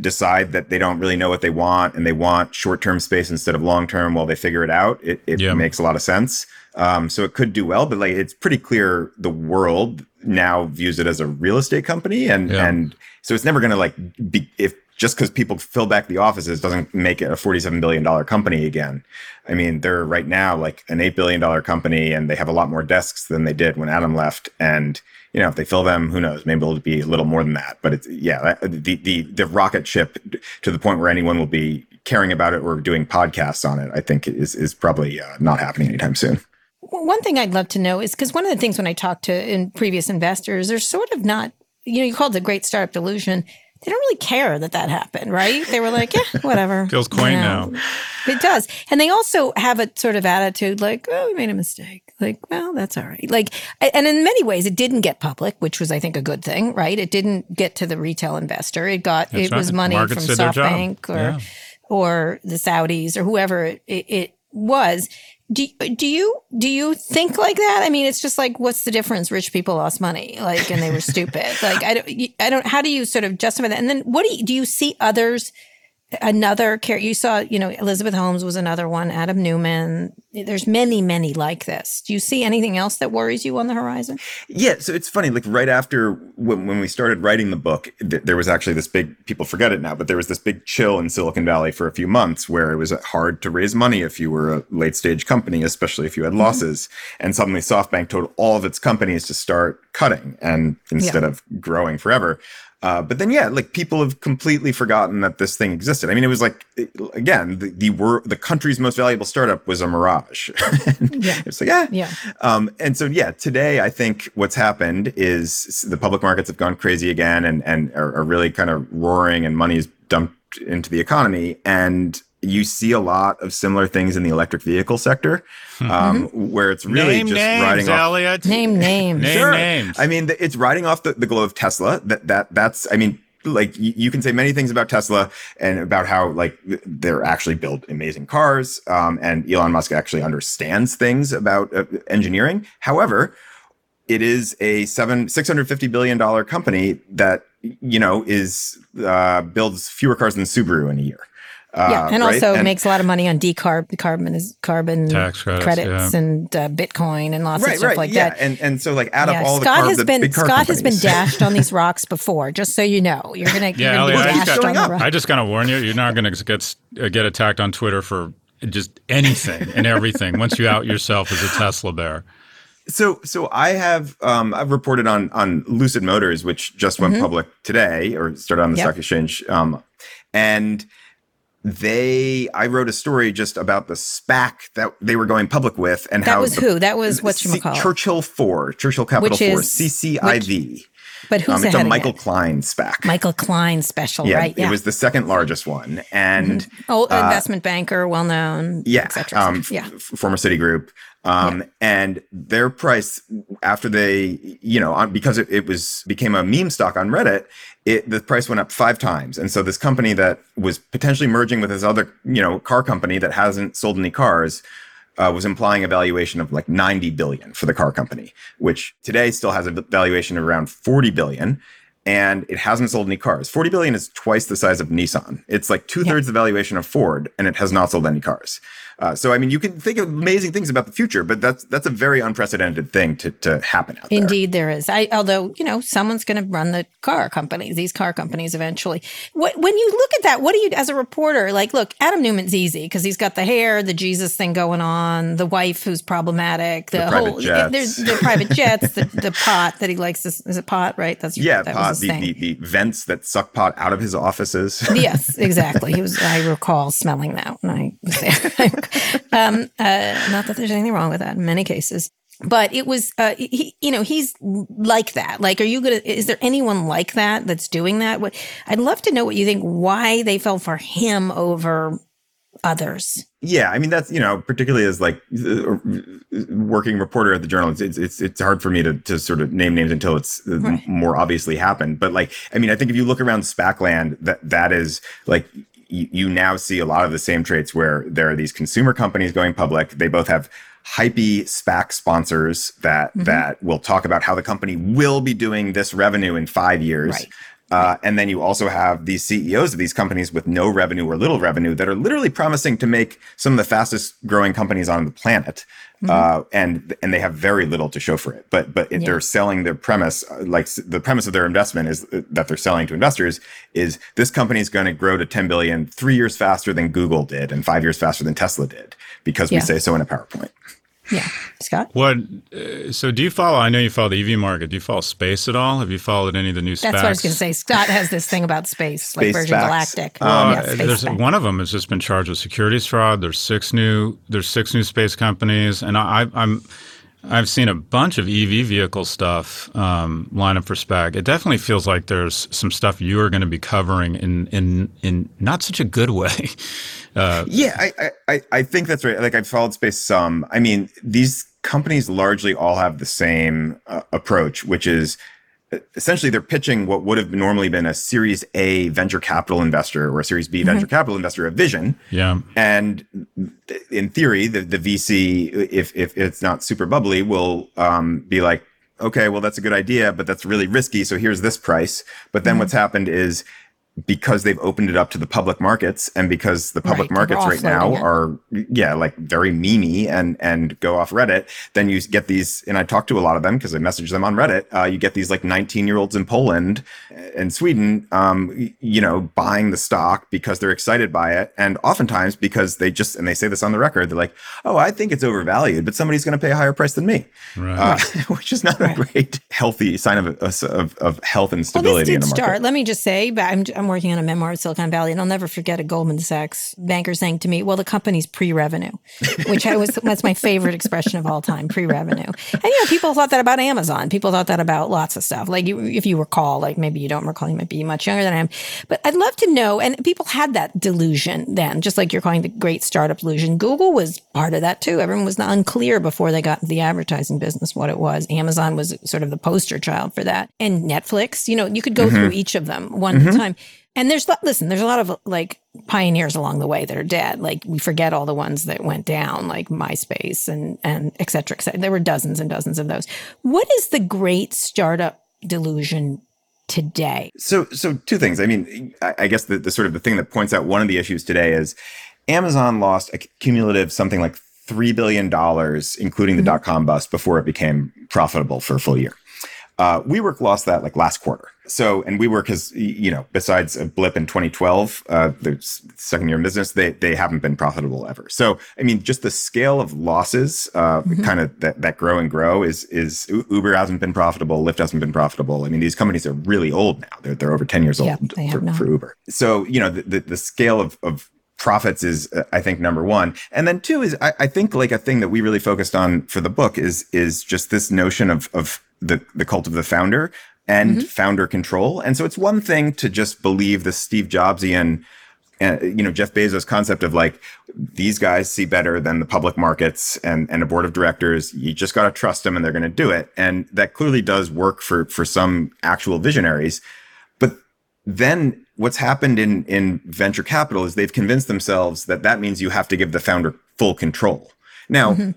decide that they don't really know what they want and they want short-term space instead of long-term while they figure it out, it, it yeah. makes a lot of sense. Um, so it could do well, but like it's pretty clear the world now views it as a real estate company, and yeah. and so it's never going to like be if just because people fill back the offices doesn't make it a $47 billion company again. I mean, they're right now like an $8 billion company and they have a lot more desks than they did when Adam left. And, you know, if they fill them, who knows, maybe it'll be a little more than that. But it's, yeah, the, the, the rocket ship to the point where anyone will be caring about it or doing podcasts on it, I think is, is probably uh, not happening anytime soon. One thing I'd love to know is because one of the things when I talk to in previous investors, they're sort of not, you know, you called it the great startup delusion they don't really care that that happened, right? They were like, yeah, whatever. *laughs* Feels quaint you know? now. It does. And they also have a sort of attitude like, oh, we made a mistake. Like, well, that's all right. Like, and in many ways, it didn't get public, which was, I think, a good thing, right? It didn't get to the retail investor. It got, that's it right. was money from SoftBank or, yeah. or the Saudis or whoever it, it was do, do you do you think like that? I mean, it's just like, what's the difference? Rich people lost money, like, and they were stupid. Like, I don't, I don't. How do you sort of justify that? And then, what do you do? You see others another character you saw you know elizabeth holmes was another one adam neumann there's many many like this do you see anything else that worries you on the horizon yeah so it's funny like right after when, when we started writing the book th- there was actually this big people forget it now but there was this big chill in silicon valley for a few months where it was hard to raise money if you were a late stage company especially if you had mm-hmm. losses mm-hmm. and suddenly softbank told all of its companies to start cutting and instead yeah. of growing forever uh, but then, yeah, like people have completely forgotten that this thing existed. I mean, it was like, again, the the, wor- the country's most valuable startup was a mirage. *laughs* yeah. It's like, yeah, yeah. Um, and so, yeah, today I think what's happened is the public markets have gone crazy again and and are, are really kind of roaring, and money is dumped into the economy, and you see a lot of similar things in the electric vehicle sector, hmm. um, mm-hmm. where it's really name just names, riding off. Eliot. Name names. name sure. names. I mean, it's riding off the, the glow of Tesla. That that that's. I mean, like you, you, can say many things about Tesla and about how like they're actually build amazing cars, um, and Elon Musk actually understands things about uh, engineering. However, it is a seven six hundred fifty billion dollar company that you know is uh, builds fewer cars than Subaru in a year. Uh, yeah, and right? also and, makes a lot of money on decarb carbon is carbon tax credits, credits yeah. and uh, Bitcoin and lots right, of stuff right, like yeah. that. And and so like add yeah. up all Scott the has been Scott companies. has been dashed on these rocks before. Just so you know, you're gonna *laughs* yeah. Gonna Eliot, I, just got, I just gotta warn you, you're not gonna get uh, get attacked on Twitter for just anything and everything once you out yourself as a Tesla bear. So, so I have um, I've reported on on Lucid Motors, which just went mm-hmm. public today or started on the yep. stock exchange, um, and they I wrote a story just about the SPAC that they were going public with and how that how was the, who that was what you call Churchill Four Churchill Capital which Four CCIV. Which, but who's um, it's a Michael it? Klein SPAC. Michael Klein special, yeah, right? Yeah, it was the second largest one, and mm-hmm. oh, uh, investment banker, well known, yeah, et cetera, et cetera. Um, yeah, f- former Citigroup. Um, yeah. and their price after they, you know, on, because it, it, was became a meme stock on Reddit, it, the price went up five times. And so this company that was potentially merging with this other, you know, car company that hasn't sold any cars, uh, was implying a valuation of like 90 billion for the car company, which today still has a valuation of around 40 billion and it hasn't sold any cars. 40 billion is twice the size of Nissan. It's like two thirds yeah. the valuation of Ford, and it has not sold any cars. Uh, so I mean, you can think of amazing things about the future, but that's that's a very unprecedented thing to to happen out there. Indeed, there is. I although you know someone's going to run the car companies, these car companies eventually. What, when you look at that, what do you as a reporter like? Look, Adam Neumann's easy because he's got the hair, the Jesus thing going on, the wife who's problematic, the, the whole jets. there's the private *laughs* jets, the, the pot that he likes. To, is it pot? Right? That's yeah, that pot. The, the, the vents that suck pot out of his offices. yes, *laughs* exactly. He was. I recall smelling that when I was there. *laughs* *laughs* um, uh, not that there's anything wrong with that in many cases. But it was, uh, he, you know, he's like that. Like, are you gonna? Is there anyone like that that's doing that? What I'd love to know what you think. Why they fell for him over others? Yeah, I mean that's you know particularly as like uh, working reporter at the journal, it's it's it's hard for me to to sort of name names until it's uh, right. more obviously happened. But like, I mean, I think if you look around SPAC land, that that is like you, now see a lot of the same traits where there are these consumer companies going public. They both have hypey SPAC sponsors that mm-hmm. that will talk about how the company will be doing this revenue in five years. Right. Uh, and then you also have these CEOs of these companies with no revenue or little revenue that are literally promising to make some of the fastest growing companies on the planet. Mm-hmm. Uh, and and they have very little to show for it. But but yeah. they're selling their premise, uh, like the premise of their investment is uh, that they're selling to investors is this company is going to grow to 10 billion three years faster than Google did and five years faster than Tesla did because yeah. we say so in a PowerPoint. Yeah, Scott. What? Uh, so, do you follow? I know you follow the EV market. Do you follow space at all? Have you followed any of the new? That's what I was going to say. Scott has this thing about space, space like Virgin Galactic. Um, yeah, there's SpaceX. one of them has just been charged with securities fraud. There's six new. There's six new space companies, and I, I'm. I've seen a bunch of EV vehicle stuff um, line up for SPAC. It definitely feels like there's some stuff you are going to be covering in in in not such a good way. *laughs* Uh, yeah, I, I I think that's right. Like I've followed space some. I mean, these companies largely all have the same uh, approach, which is essentially they're pitching what would have normally been a Series A venture capital investor or a Series B mm-hmm. venture capital investor a vision. Yeah. And in theory, the, the VC, if, if it's not super bubbly, will um, be like, okay, well, that's a good idea, but that's really risky. So here's this price. But then mm-hmm. what's happened is because they've opened it up to the public markets and because the public right, markets right now it. are yeah like very memey and and go off reddit then you get these and i talk to a lot of them because i message them on reddit uh, you get these like 19 year olds in poland and sweden um, you know buying the stock because they're excited by it and oftentimes because they just and they say this on the record they're like oh i think it's overvalued but somebody's going to pay a higher price than me right. uh, *laughs* which is not right. a great healthy sign of, of, of health and stability well, this did in the market start let me just say but i'm, I'm working on a memoir of Silicon Valley, and I'll never forget a Goldman Sachs banker saying to me, "Well, the company's pre-revenue," which I was that's my favorite expression of all time, pre-revenue. And you know, people thought that about Amazon. People thought that about lots of stuff. Like you, if you recall, like maybe you don't recall, you might be much younger than I am, but I'd love to know. And people had that delusion then, just like you're calling the great startup delusion. Google was part of that too. Everyone was unclear before they got the advertising business what it was. Amazon was sort of the poster child for that, and Netflix. You know, you could go mm-hmm. through each of them one mm-hmm. at a time. And there's listen, there's a lot of like pioneers along the way that are dead. Like we forget all the ones that went down, like MySpace and and et cetera, et cetera. There were dozens and dozens of those. What is the great startup delusion today? So so two things. I mean, I, I guess the, the sort of the thing that points out one of the issues today is Amazon lost a cumulative something like three billion dollars, including the mm-hmm. dot com bust, before it became profitable for a full year. Uh, WeWork lost that like last quarter. So, and WeWork has, you know, besides a blip in 2012, uh, the second year in business, they they haven't been profitable ever. So, I mean, just the scale of losses, uh, mm-hmm. kind of that, that grow and grow is is Uber hasn't been profitable, Lyft hasn't been profitable. I mean, these companies are really old now. They're they're over 10 years old yeah, for, for, Uber. So, you know, the the, the scale of of profits is uh, i think number one and then two is I, I, think like a thing that we really focused on for the book is is just this notion of of the the cult of the founder and mm-hmm. founder control. And so it's one thing to just believe the Steve Jobsian uh, you know Jeff Bezos concept of like these guys see better than the public markets and and a board of directors you just got to trust them and they're going to do it and that clearly does work for for some actual visionaries but then what's happened in in venture capital is they've convinced themselves that that means you have to give the founder full control now mm-hmm.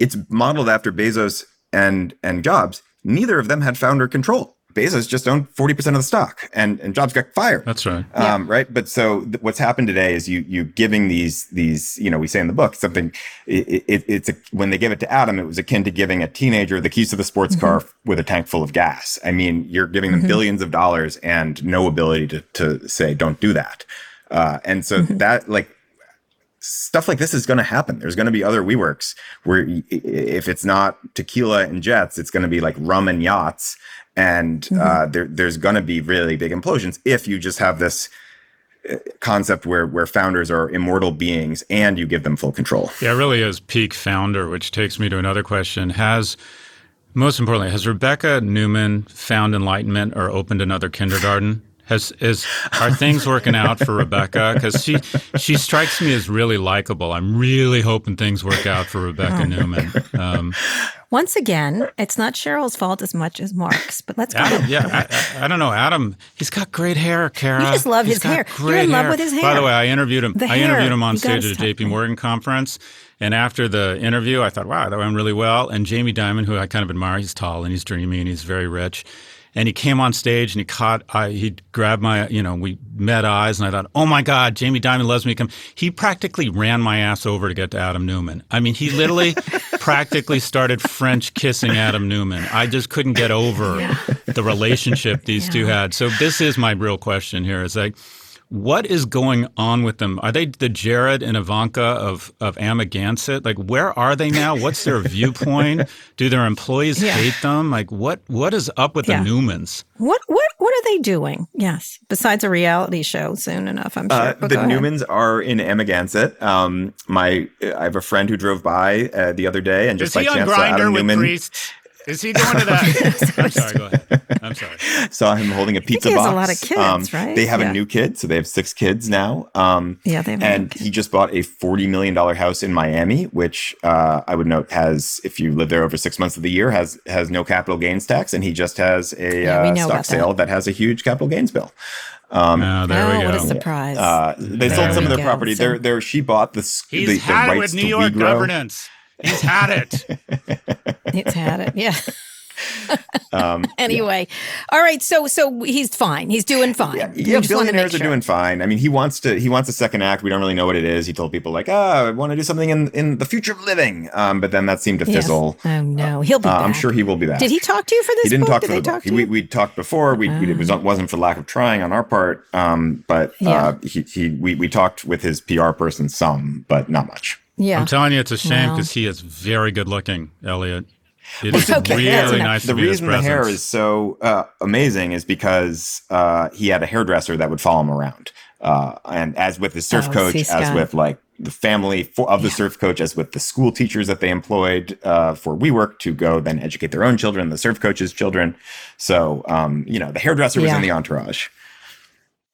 it's modeled after Bezos and and Jobs neither of them had founder control. Bezos just owned 40% of the stock and, and Jobs got fired. That's right. Um, yeah. Right. But so th- what's happened today is you, you giving these, these, you know, we say in the book, something, it, it, it's a, when they give it to Adam, it was akin to giving a teenager the keys to the sports mm-hmm. car with a tank full of gas. I mean, you're giving them mm-hmm. billions of dollars and no ability to, to say, don't do that. Uh, and so mm-hmm. that like stuff like this is going to happen. There's going to be other WeWorks where if it's not tequila and jets, it's going to be like rum and yachts. And mm-hmm. uh, there, there's going to be really big implosions if you just have this uh, concept where where founders are immortal beings and you give them full control. Yeah, it really is peak founder, which takes me to another question. Has most importantly, has Rebekah Neumann found enlightenment or opened another kindergarten? Has is are things working out for Rebekah? Because she she strikes me as really likable. I'm really hoping things work out for Rebekah Neumann. Um, Once again, it's not Cheryl's fault as much as Mark's, but let's go. Adam, yeah, I, I, don't know. Adam, he's got great hair, Kara. You just love he's his hair. You're in love with his hair. By the way, I interviewed him. The I hair. interviewed him on stage at a JP Morgan conference. And after the interview, I thought, wow, that went really well. And Jamie Dimon, who I kind of admire, he's tall and he's dreamy and he's very rich. And he came on stage and he caught I he grabbed my you know we met eyes and I thought oh my god Jamie Dimon loves me. Come. He practically ran my ass over to get to Adam Neumann. I mean he literally *laughs* practically started French kissing Adam Neumann. I just couldn't get over yeah. the relationship these yeah. two had. So this is my real question here. Is like what is going on with them? Are they the Jared and Ivanka of of Amagansett? Like, where are they now? What's their *laughs* viewpoint? Do their employees yeah. hate them? Like, what what is up with yeah. the Neumanns? What what what are they doing? Yes, besides a reality show soon enough, I'm sure. Uh, the Neumanns are in Amagansett. Um, my I have a friend who drove by uh, the other day and just is like chance Adam Neumann. Priests? Is he going to that? I'm sorry. Go ahead. I'm sorry. Saw him holding a pizza he box. a lot of kids, um, right? They have yeah. a new kid, so they have six kids now. Um, yeah, they have. And he just bought a forty million dollar house in Miami, which uh, I would note has, if you live there over six months of the year, has has no capital gains tax, and he just has a yeah, uh, stock sale that. that. has a huge capital gains bill. Um, oh, there oh, we go. What a surprise! Uh, they there sold some of their go. property. So, there, there. She bought the. He's the, had the it with New York governance. He's had it. *laughs* He's had it. Yeah. *laughs* um, *laughs* anyway, yeah. all right. So so he's fine. He's doing fine. Yeah, yeah billionaires sure. are doing fine. I mean, he wants to. He wants a second act. We don't really know what it is. He told people like, "Ah, oh, I want to do something in in the future of living." Um, but then that seemed to fizzle. Yes. Oh no, he'll be. Uh, I'm sure he will be back. Did he talk to you for this? He didn't book? talk Did for the book. He, we we talked before. We, we, it was ah. wasn't for lack of trying on our part. Um, but uh, he he we we talked with his PR person some, but not much. Yeah. I'm telling you, it's a shame because well. he is very good looking, Eliot. It is *laughs* okay, really nice. The reason the hair is so uh, amazing is because uh, he had a hairdresser that would follow him around, uh, and as with the surf oh, coach, as with like the family for, of the yeah. surf coach, as with the school teachers that they employed uh, for WeWork to go then educate their own children, the surf coach's children. So um, you know, the hairdresser was in the entourage.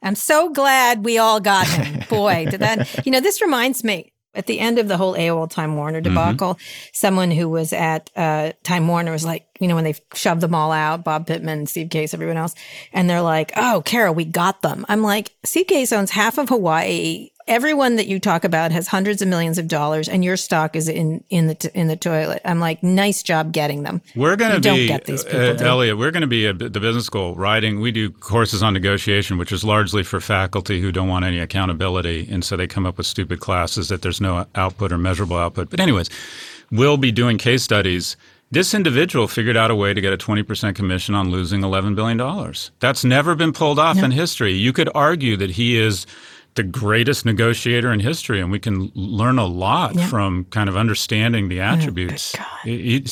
I'm so glad we all got him. *laughs* Boy, did that, you know, this reminds me at the end of the whole AOL Time Warner mm-hmm. debacle, mm-hmm. someone who was at uh, Time Warner was like, you know, when they shoved them all out, Bob Pittman, Steve Case, everyone else, and they're like, oh, Carol, we got them. I'm like, Steve Case owns half of Hawaii everyone that you talk about has hundreds of millions of dollars and your stock is in in the t- in the toilet i'm like nice job getting them we're going to be get these people, uh, eliot we're going to be at the business school writing we do courses on negotiation which is largely for faculty who don't want any accountability and so they come up with stupid classes that there's no output or measurable output but anyways we'll be doing case studies this individual figured out a way to get a 20% commission on losing $11 billion. That's never been pulled off no. in history. You could argue that he is the greatest negotiator in history, and we can learn a lot yeah. from kind of understanding the oh, attributes. Oh, he,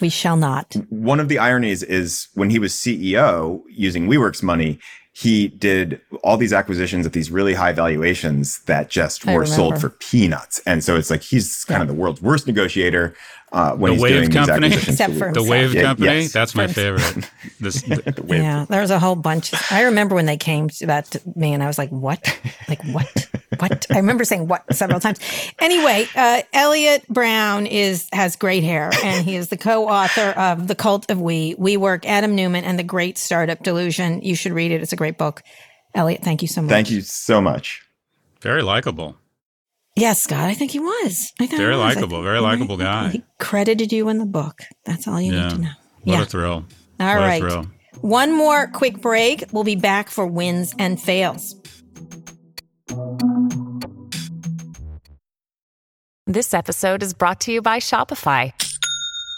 we shall not. One of the ironies is when he was CEO using WeWork's money, he did all these acquisitions at these really high valuations that just were sold for peanuts. And so it's like he's kind yeah. of the world's worst negotiator uh, when the he's Wave doing Company, except for the Wave yeah, Company. Yes. That's my favorite. *laughs* This, the yeah, there's a whole bunch. Of, I remember when they came to that to me, and I was like, "What? Like what? what?" I remember saying "what" several times. Anyway, uh, Eliot Brown is has great hair, and he is the co-author of "The Cult of We," "We Work," Adam Neumann, and the Great Startup Delusion. You should read it. It's a great book. Eliot, thank you so much. Thank you so much. Very likable. Yes, Scott, I think he was. I think very likable, very likable guy. He credited you in the book. That's all you yeah. need to know. What yeah. a thrill. All what right. Thrill. One more quick break. We'll be back for wins and fails. This episode is brought to you by Shopify.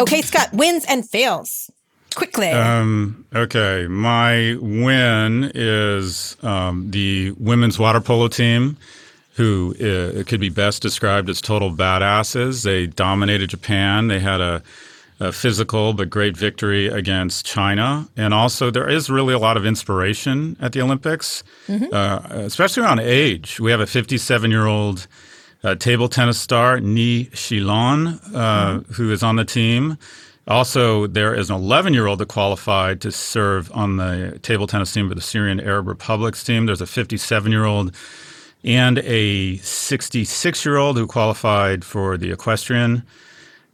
Okay, Scott, wins and fails. Quickly. Um, okay, my win is um, the women's water polo team who uh, could be best described as total badasses. They dominated Japan. They had a, a, physical but great victory against China. And also, there is really a lot of inspiration at the Olympics, mm-hmm. uh, especially around age. We have a 57 year old uh, table tennis star, Ni Xia Lian, uh, mm-hmm. who is on the team. Also, there is an 11 year old that qualified to serve on the table tennis team for the Syrian Arab Republic's team. There's a 57 year old and a 66 year old who qualified for the equestrian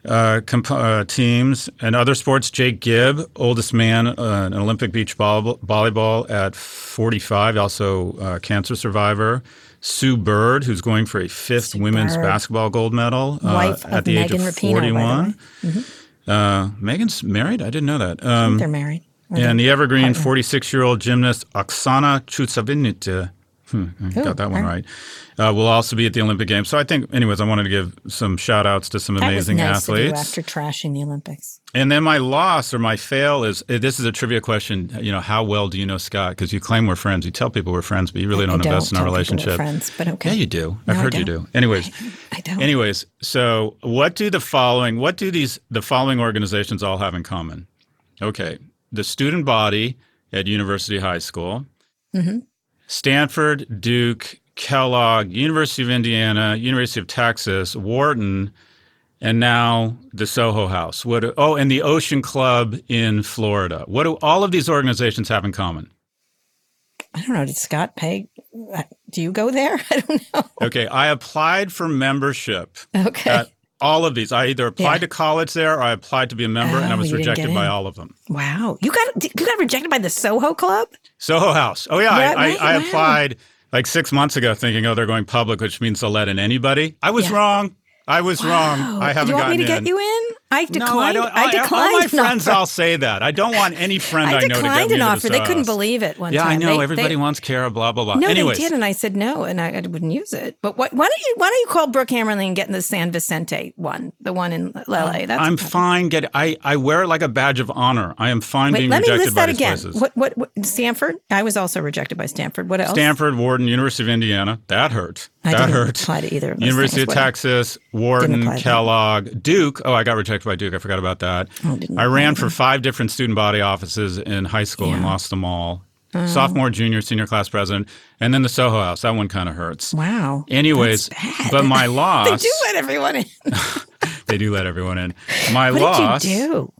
uh, comp- uh, teams and other sports. Jake Gibb, oldest man uh, in Olympic beach volleyball at 45, also a uh, cancer survivor. Sue Bird, who's going for a fifth Sue women's Bird. basketball gold medal uh, at the Megan age of Rapinoe, 41. Mm-hmm. Uh, Megan's married? I didn't know that. Um, they're married. And the evergreen 46 year old gymnast Oksana Chusovitina Hmm, I got that one right. Uh, we'll also be at the Olympic Games. So I think, anyways, I wanted to give some shout outs to some amazing nice athletes. after trashing the Olympics. And then my loss or my fail is uh, this is a trivia question. You know, how well do you know Scott? Because you claim we're friends. You tell people we're friends, but you really don't, don't invest in our relationship. friends, but okay. Yeah, you do. I've no, heard you do. Anyways, I, I don't. Anyways, so what do the following? What do these the following organizations all have in common? Okay, the student body at University High School. Mm-hmm. Stanford, Duke, Kellogg, University of Indiana, University of Texas, Wharton, and now the Soho House. What? Oh, and the Ocean Club in Florida. What do all of these organizations have in common? I don't know. Did Scott pay? Uh, do you go there? *laughs* I don't know. Okay, I applied for membership. *laughs* Okay. All of these. I either applied yeah. to college there or I applied to be a member, oh, and I oh, was rejected by all of them. Wow, you got you got rejected by the Soho Club, Soho House. Oh yeah, yeah I, right, I, I wow. applied like six months ago, thinking, oh, they're going public, which means they'll let in anybody. I was yeah. wrong. I was wow. wrong. I haven't Do you want me to in. get you in? I declined. No, I, don't, I, I declined. All my friends, I'll say that. I don't want any friend I, I know to get me an offer. The they couldn't believe it one yeah, time. Yeah, I know. They, Everybody they, wants Kara. Blah blah blah. No, Anyways. they did, and I said no, and I, wouldn't use it. But what, why don't you why don't you call Brooke Hammerling and get in the San Vicente one, the one in LA? That's I'm fine. Get I I wear it like a badge of honor. I am fine Wait, being let rejected me list by that again. Places. What, what what Stanford? I was also rejected by Stanford. What else? Stanford, Wharton, University of Indiana. That hurt. I that didn't hurt. Apply to either. Of University things. of Texas, Wharton, Kellogg, Duke. Oh, I got rejected by Duke. I forgot about that. Oh, I ran for five different student body offices in high school yeah. and lost them all. Uh, Sophomore, junior, senior class president, and then the Soho House. That one kind of hurts. Wow. Anyways, but my loss. *laughs* they do let everyone in. *laughs* they do let everyone in. My what loss. Did you do?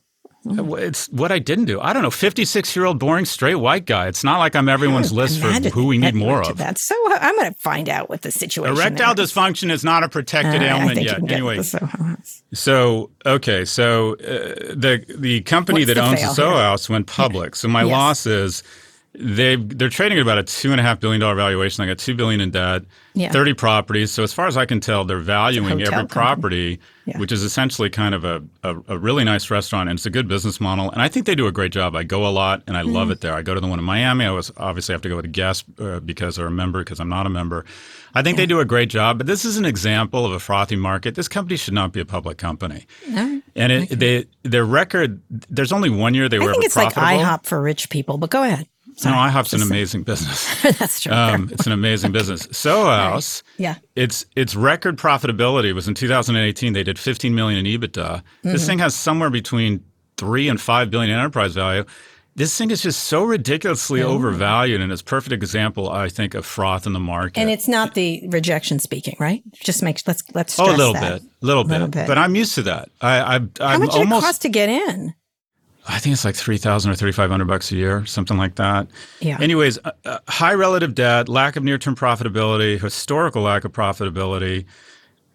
It's what I didn't do. I don't know. Fifty-six-year-old boring straight white guy. It's not like I'm everyone's list for who we need more of. That's So I'm going to find out what the situation. Erectile is. dysfunction is not a protected uh, ailment yet. Anyway, so okay, so uh, the the company What's that the owns the Soho House went public. So my yes. loss is they they're trading at about a two and a half billion dollar valuation. They got two billion in debt, yeah. thirty properties. So as far as I can tell, they're valuing every company. property, yeah. which is essentially kind of a, a, a, really nice restaurant, and it's a good business model. And I think they do a great job. I go a lot, and I mm. love it there. I go to the one in Miami. I was obviously have to go with a guest uh, because or a member because I'm not a member. I think yeah. they do a great job. But this is an example of a frothy market. This company should not be a public company. No, and it, okay. they their record. There's only one year they I were. I think it's profitable. like IHOP for rich people. But go ahead. Sorry, no, IHOP's an amazing business. *laughs* That's true. Um, it's an amazing business. Soho House, right. yeah, its its record profitability was in 2018. They did 15 million in EBITDA. Mm-hmm. This thing has somewhere between three and five billion enterprise value. this thing is just so ridiculously overvalued and it's a perfect example i think of froth in the market and it's not the rejection speaking right just make let's let's oh a little that. bit little, little bit. bit but i'm used to that i i I'm how much almost, it cost to get in I think it's like three thousand or thirty five hundred bucks a year, something like that. Yeah. Anyways, uh, uh, high relative debt, lack of near term profitability, historical lack of profitability,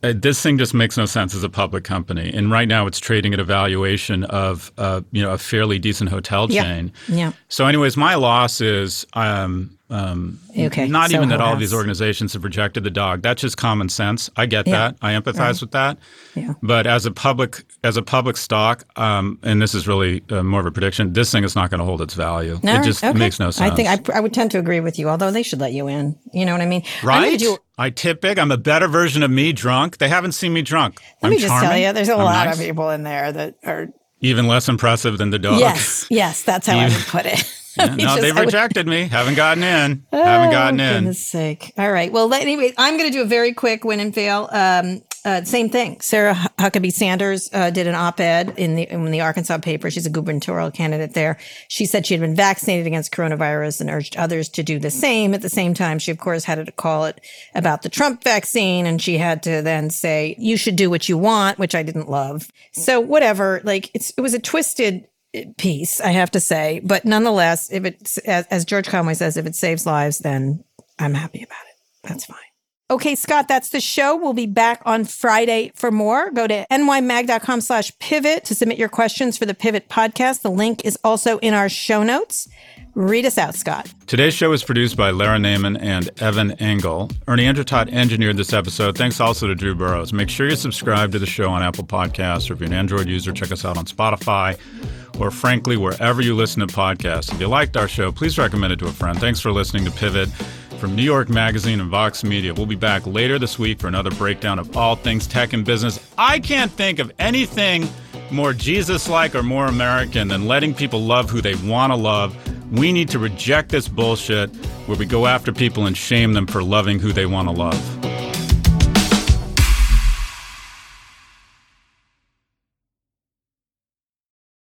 uh, this thing just makes no sense as a public company. And right now, it's trading at a valuation of uh, you know a fairly decent hotel chain. Yeah. yeah. So, anyways, my loss is um, um, okay. Not even that all of these organizations have rejected the dog. That's just common sense. I get yeah. that. I empathize right. with that. Yeah. But as a public as a public stock, um, and this is really uh, more of a prediction, this thing is not going to hold its value. No, it just okay. makes no sense. I think I, I, would tend to agree with you. Although they should let you in. You know what I mean? Right. Do, I tip big. I'm a better version of me drunk. They haven't seen me drunk. Let I'm me just charming. tell you, there's a I'm lot nice. of people in there that are even less impressive than the dog. Yes, yes, that's how I would put it. *laughs* Yeah, no, they've rejected me. Haven't gotten in. *laughs* Oh, Haven't gotten in. For goodness sake. All right. Well, anyway, I'm going to do a very quick win and fail. Um, uh, same thing. Sarah Huckabee Sanders uh, did an op-ed in the in the Arkansas paper. She's a gubernatorial candidate there. She said she had been vaccinated against coronavirus and urged others to do the same. At the same time, she of course had to call it about the Trump vaccine, and she had to then say you should do what you want, which I didn't love. So whatever. Like it's it was a twisted piece, I have to say. But nonetheless, if it's as, as George Conway says, if it saves lives, then I'm happy about it. That's fine. Okay, Scott, that's the show. We'll be back on Friday for more. Go to nymag.com slash pivot to submit your questions for the Pivot podcast. The link is also in our show notes. Read us out, Scott. Today's show is produced by Lara Naaman and Evan Engel. Ernie Indradat engineered this episode. Thanks also to Drew Burrows. Make sure you subscribe to the show on Apple Podcasts, or if you're an Android user, check us out on Spotify, or frankly, wherever you listen to podcasts. If you liked our show, please recommend it to a friend. Thanks for listening to Pivot from New York Magazine and Vox Media. We'll be back later this week for another breakdown of all things tech and business. I can't think of anything more Jesus like or more American than letting people love who they want to love. We need to reject this bullshit where we go after people and shame them for loving who they want to love.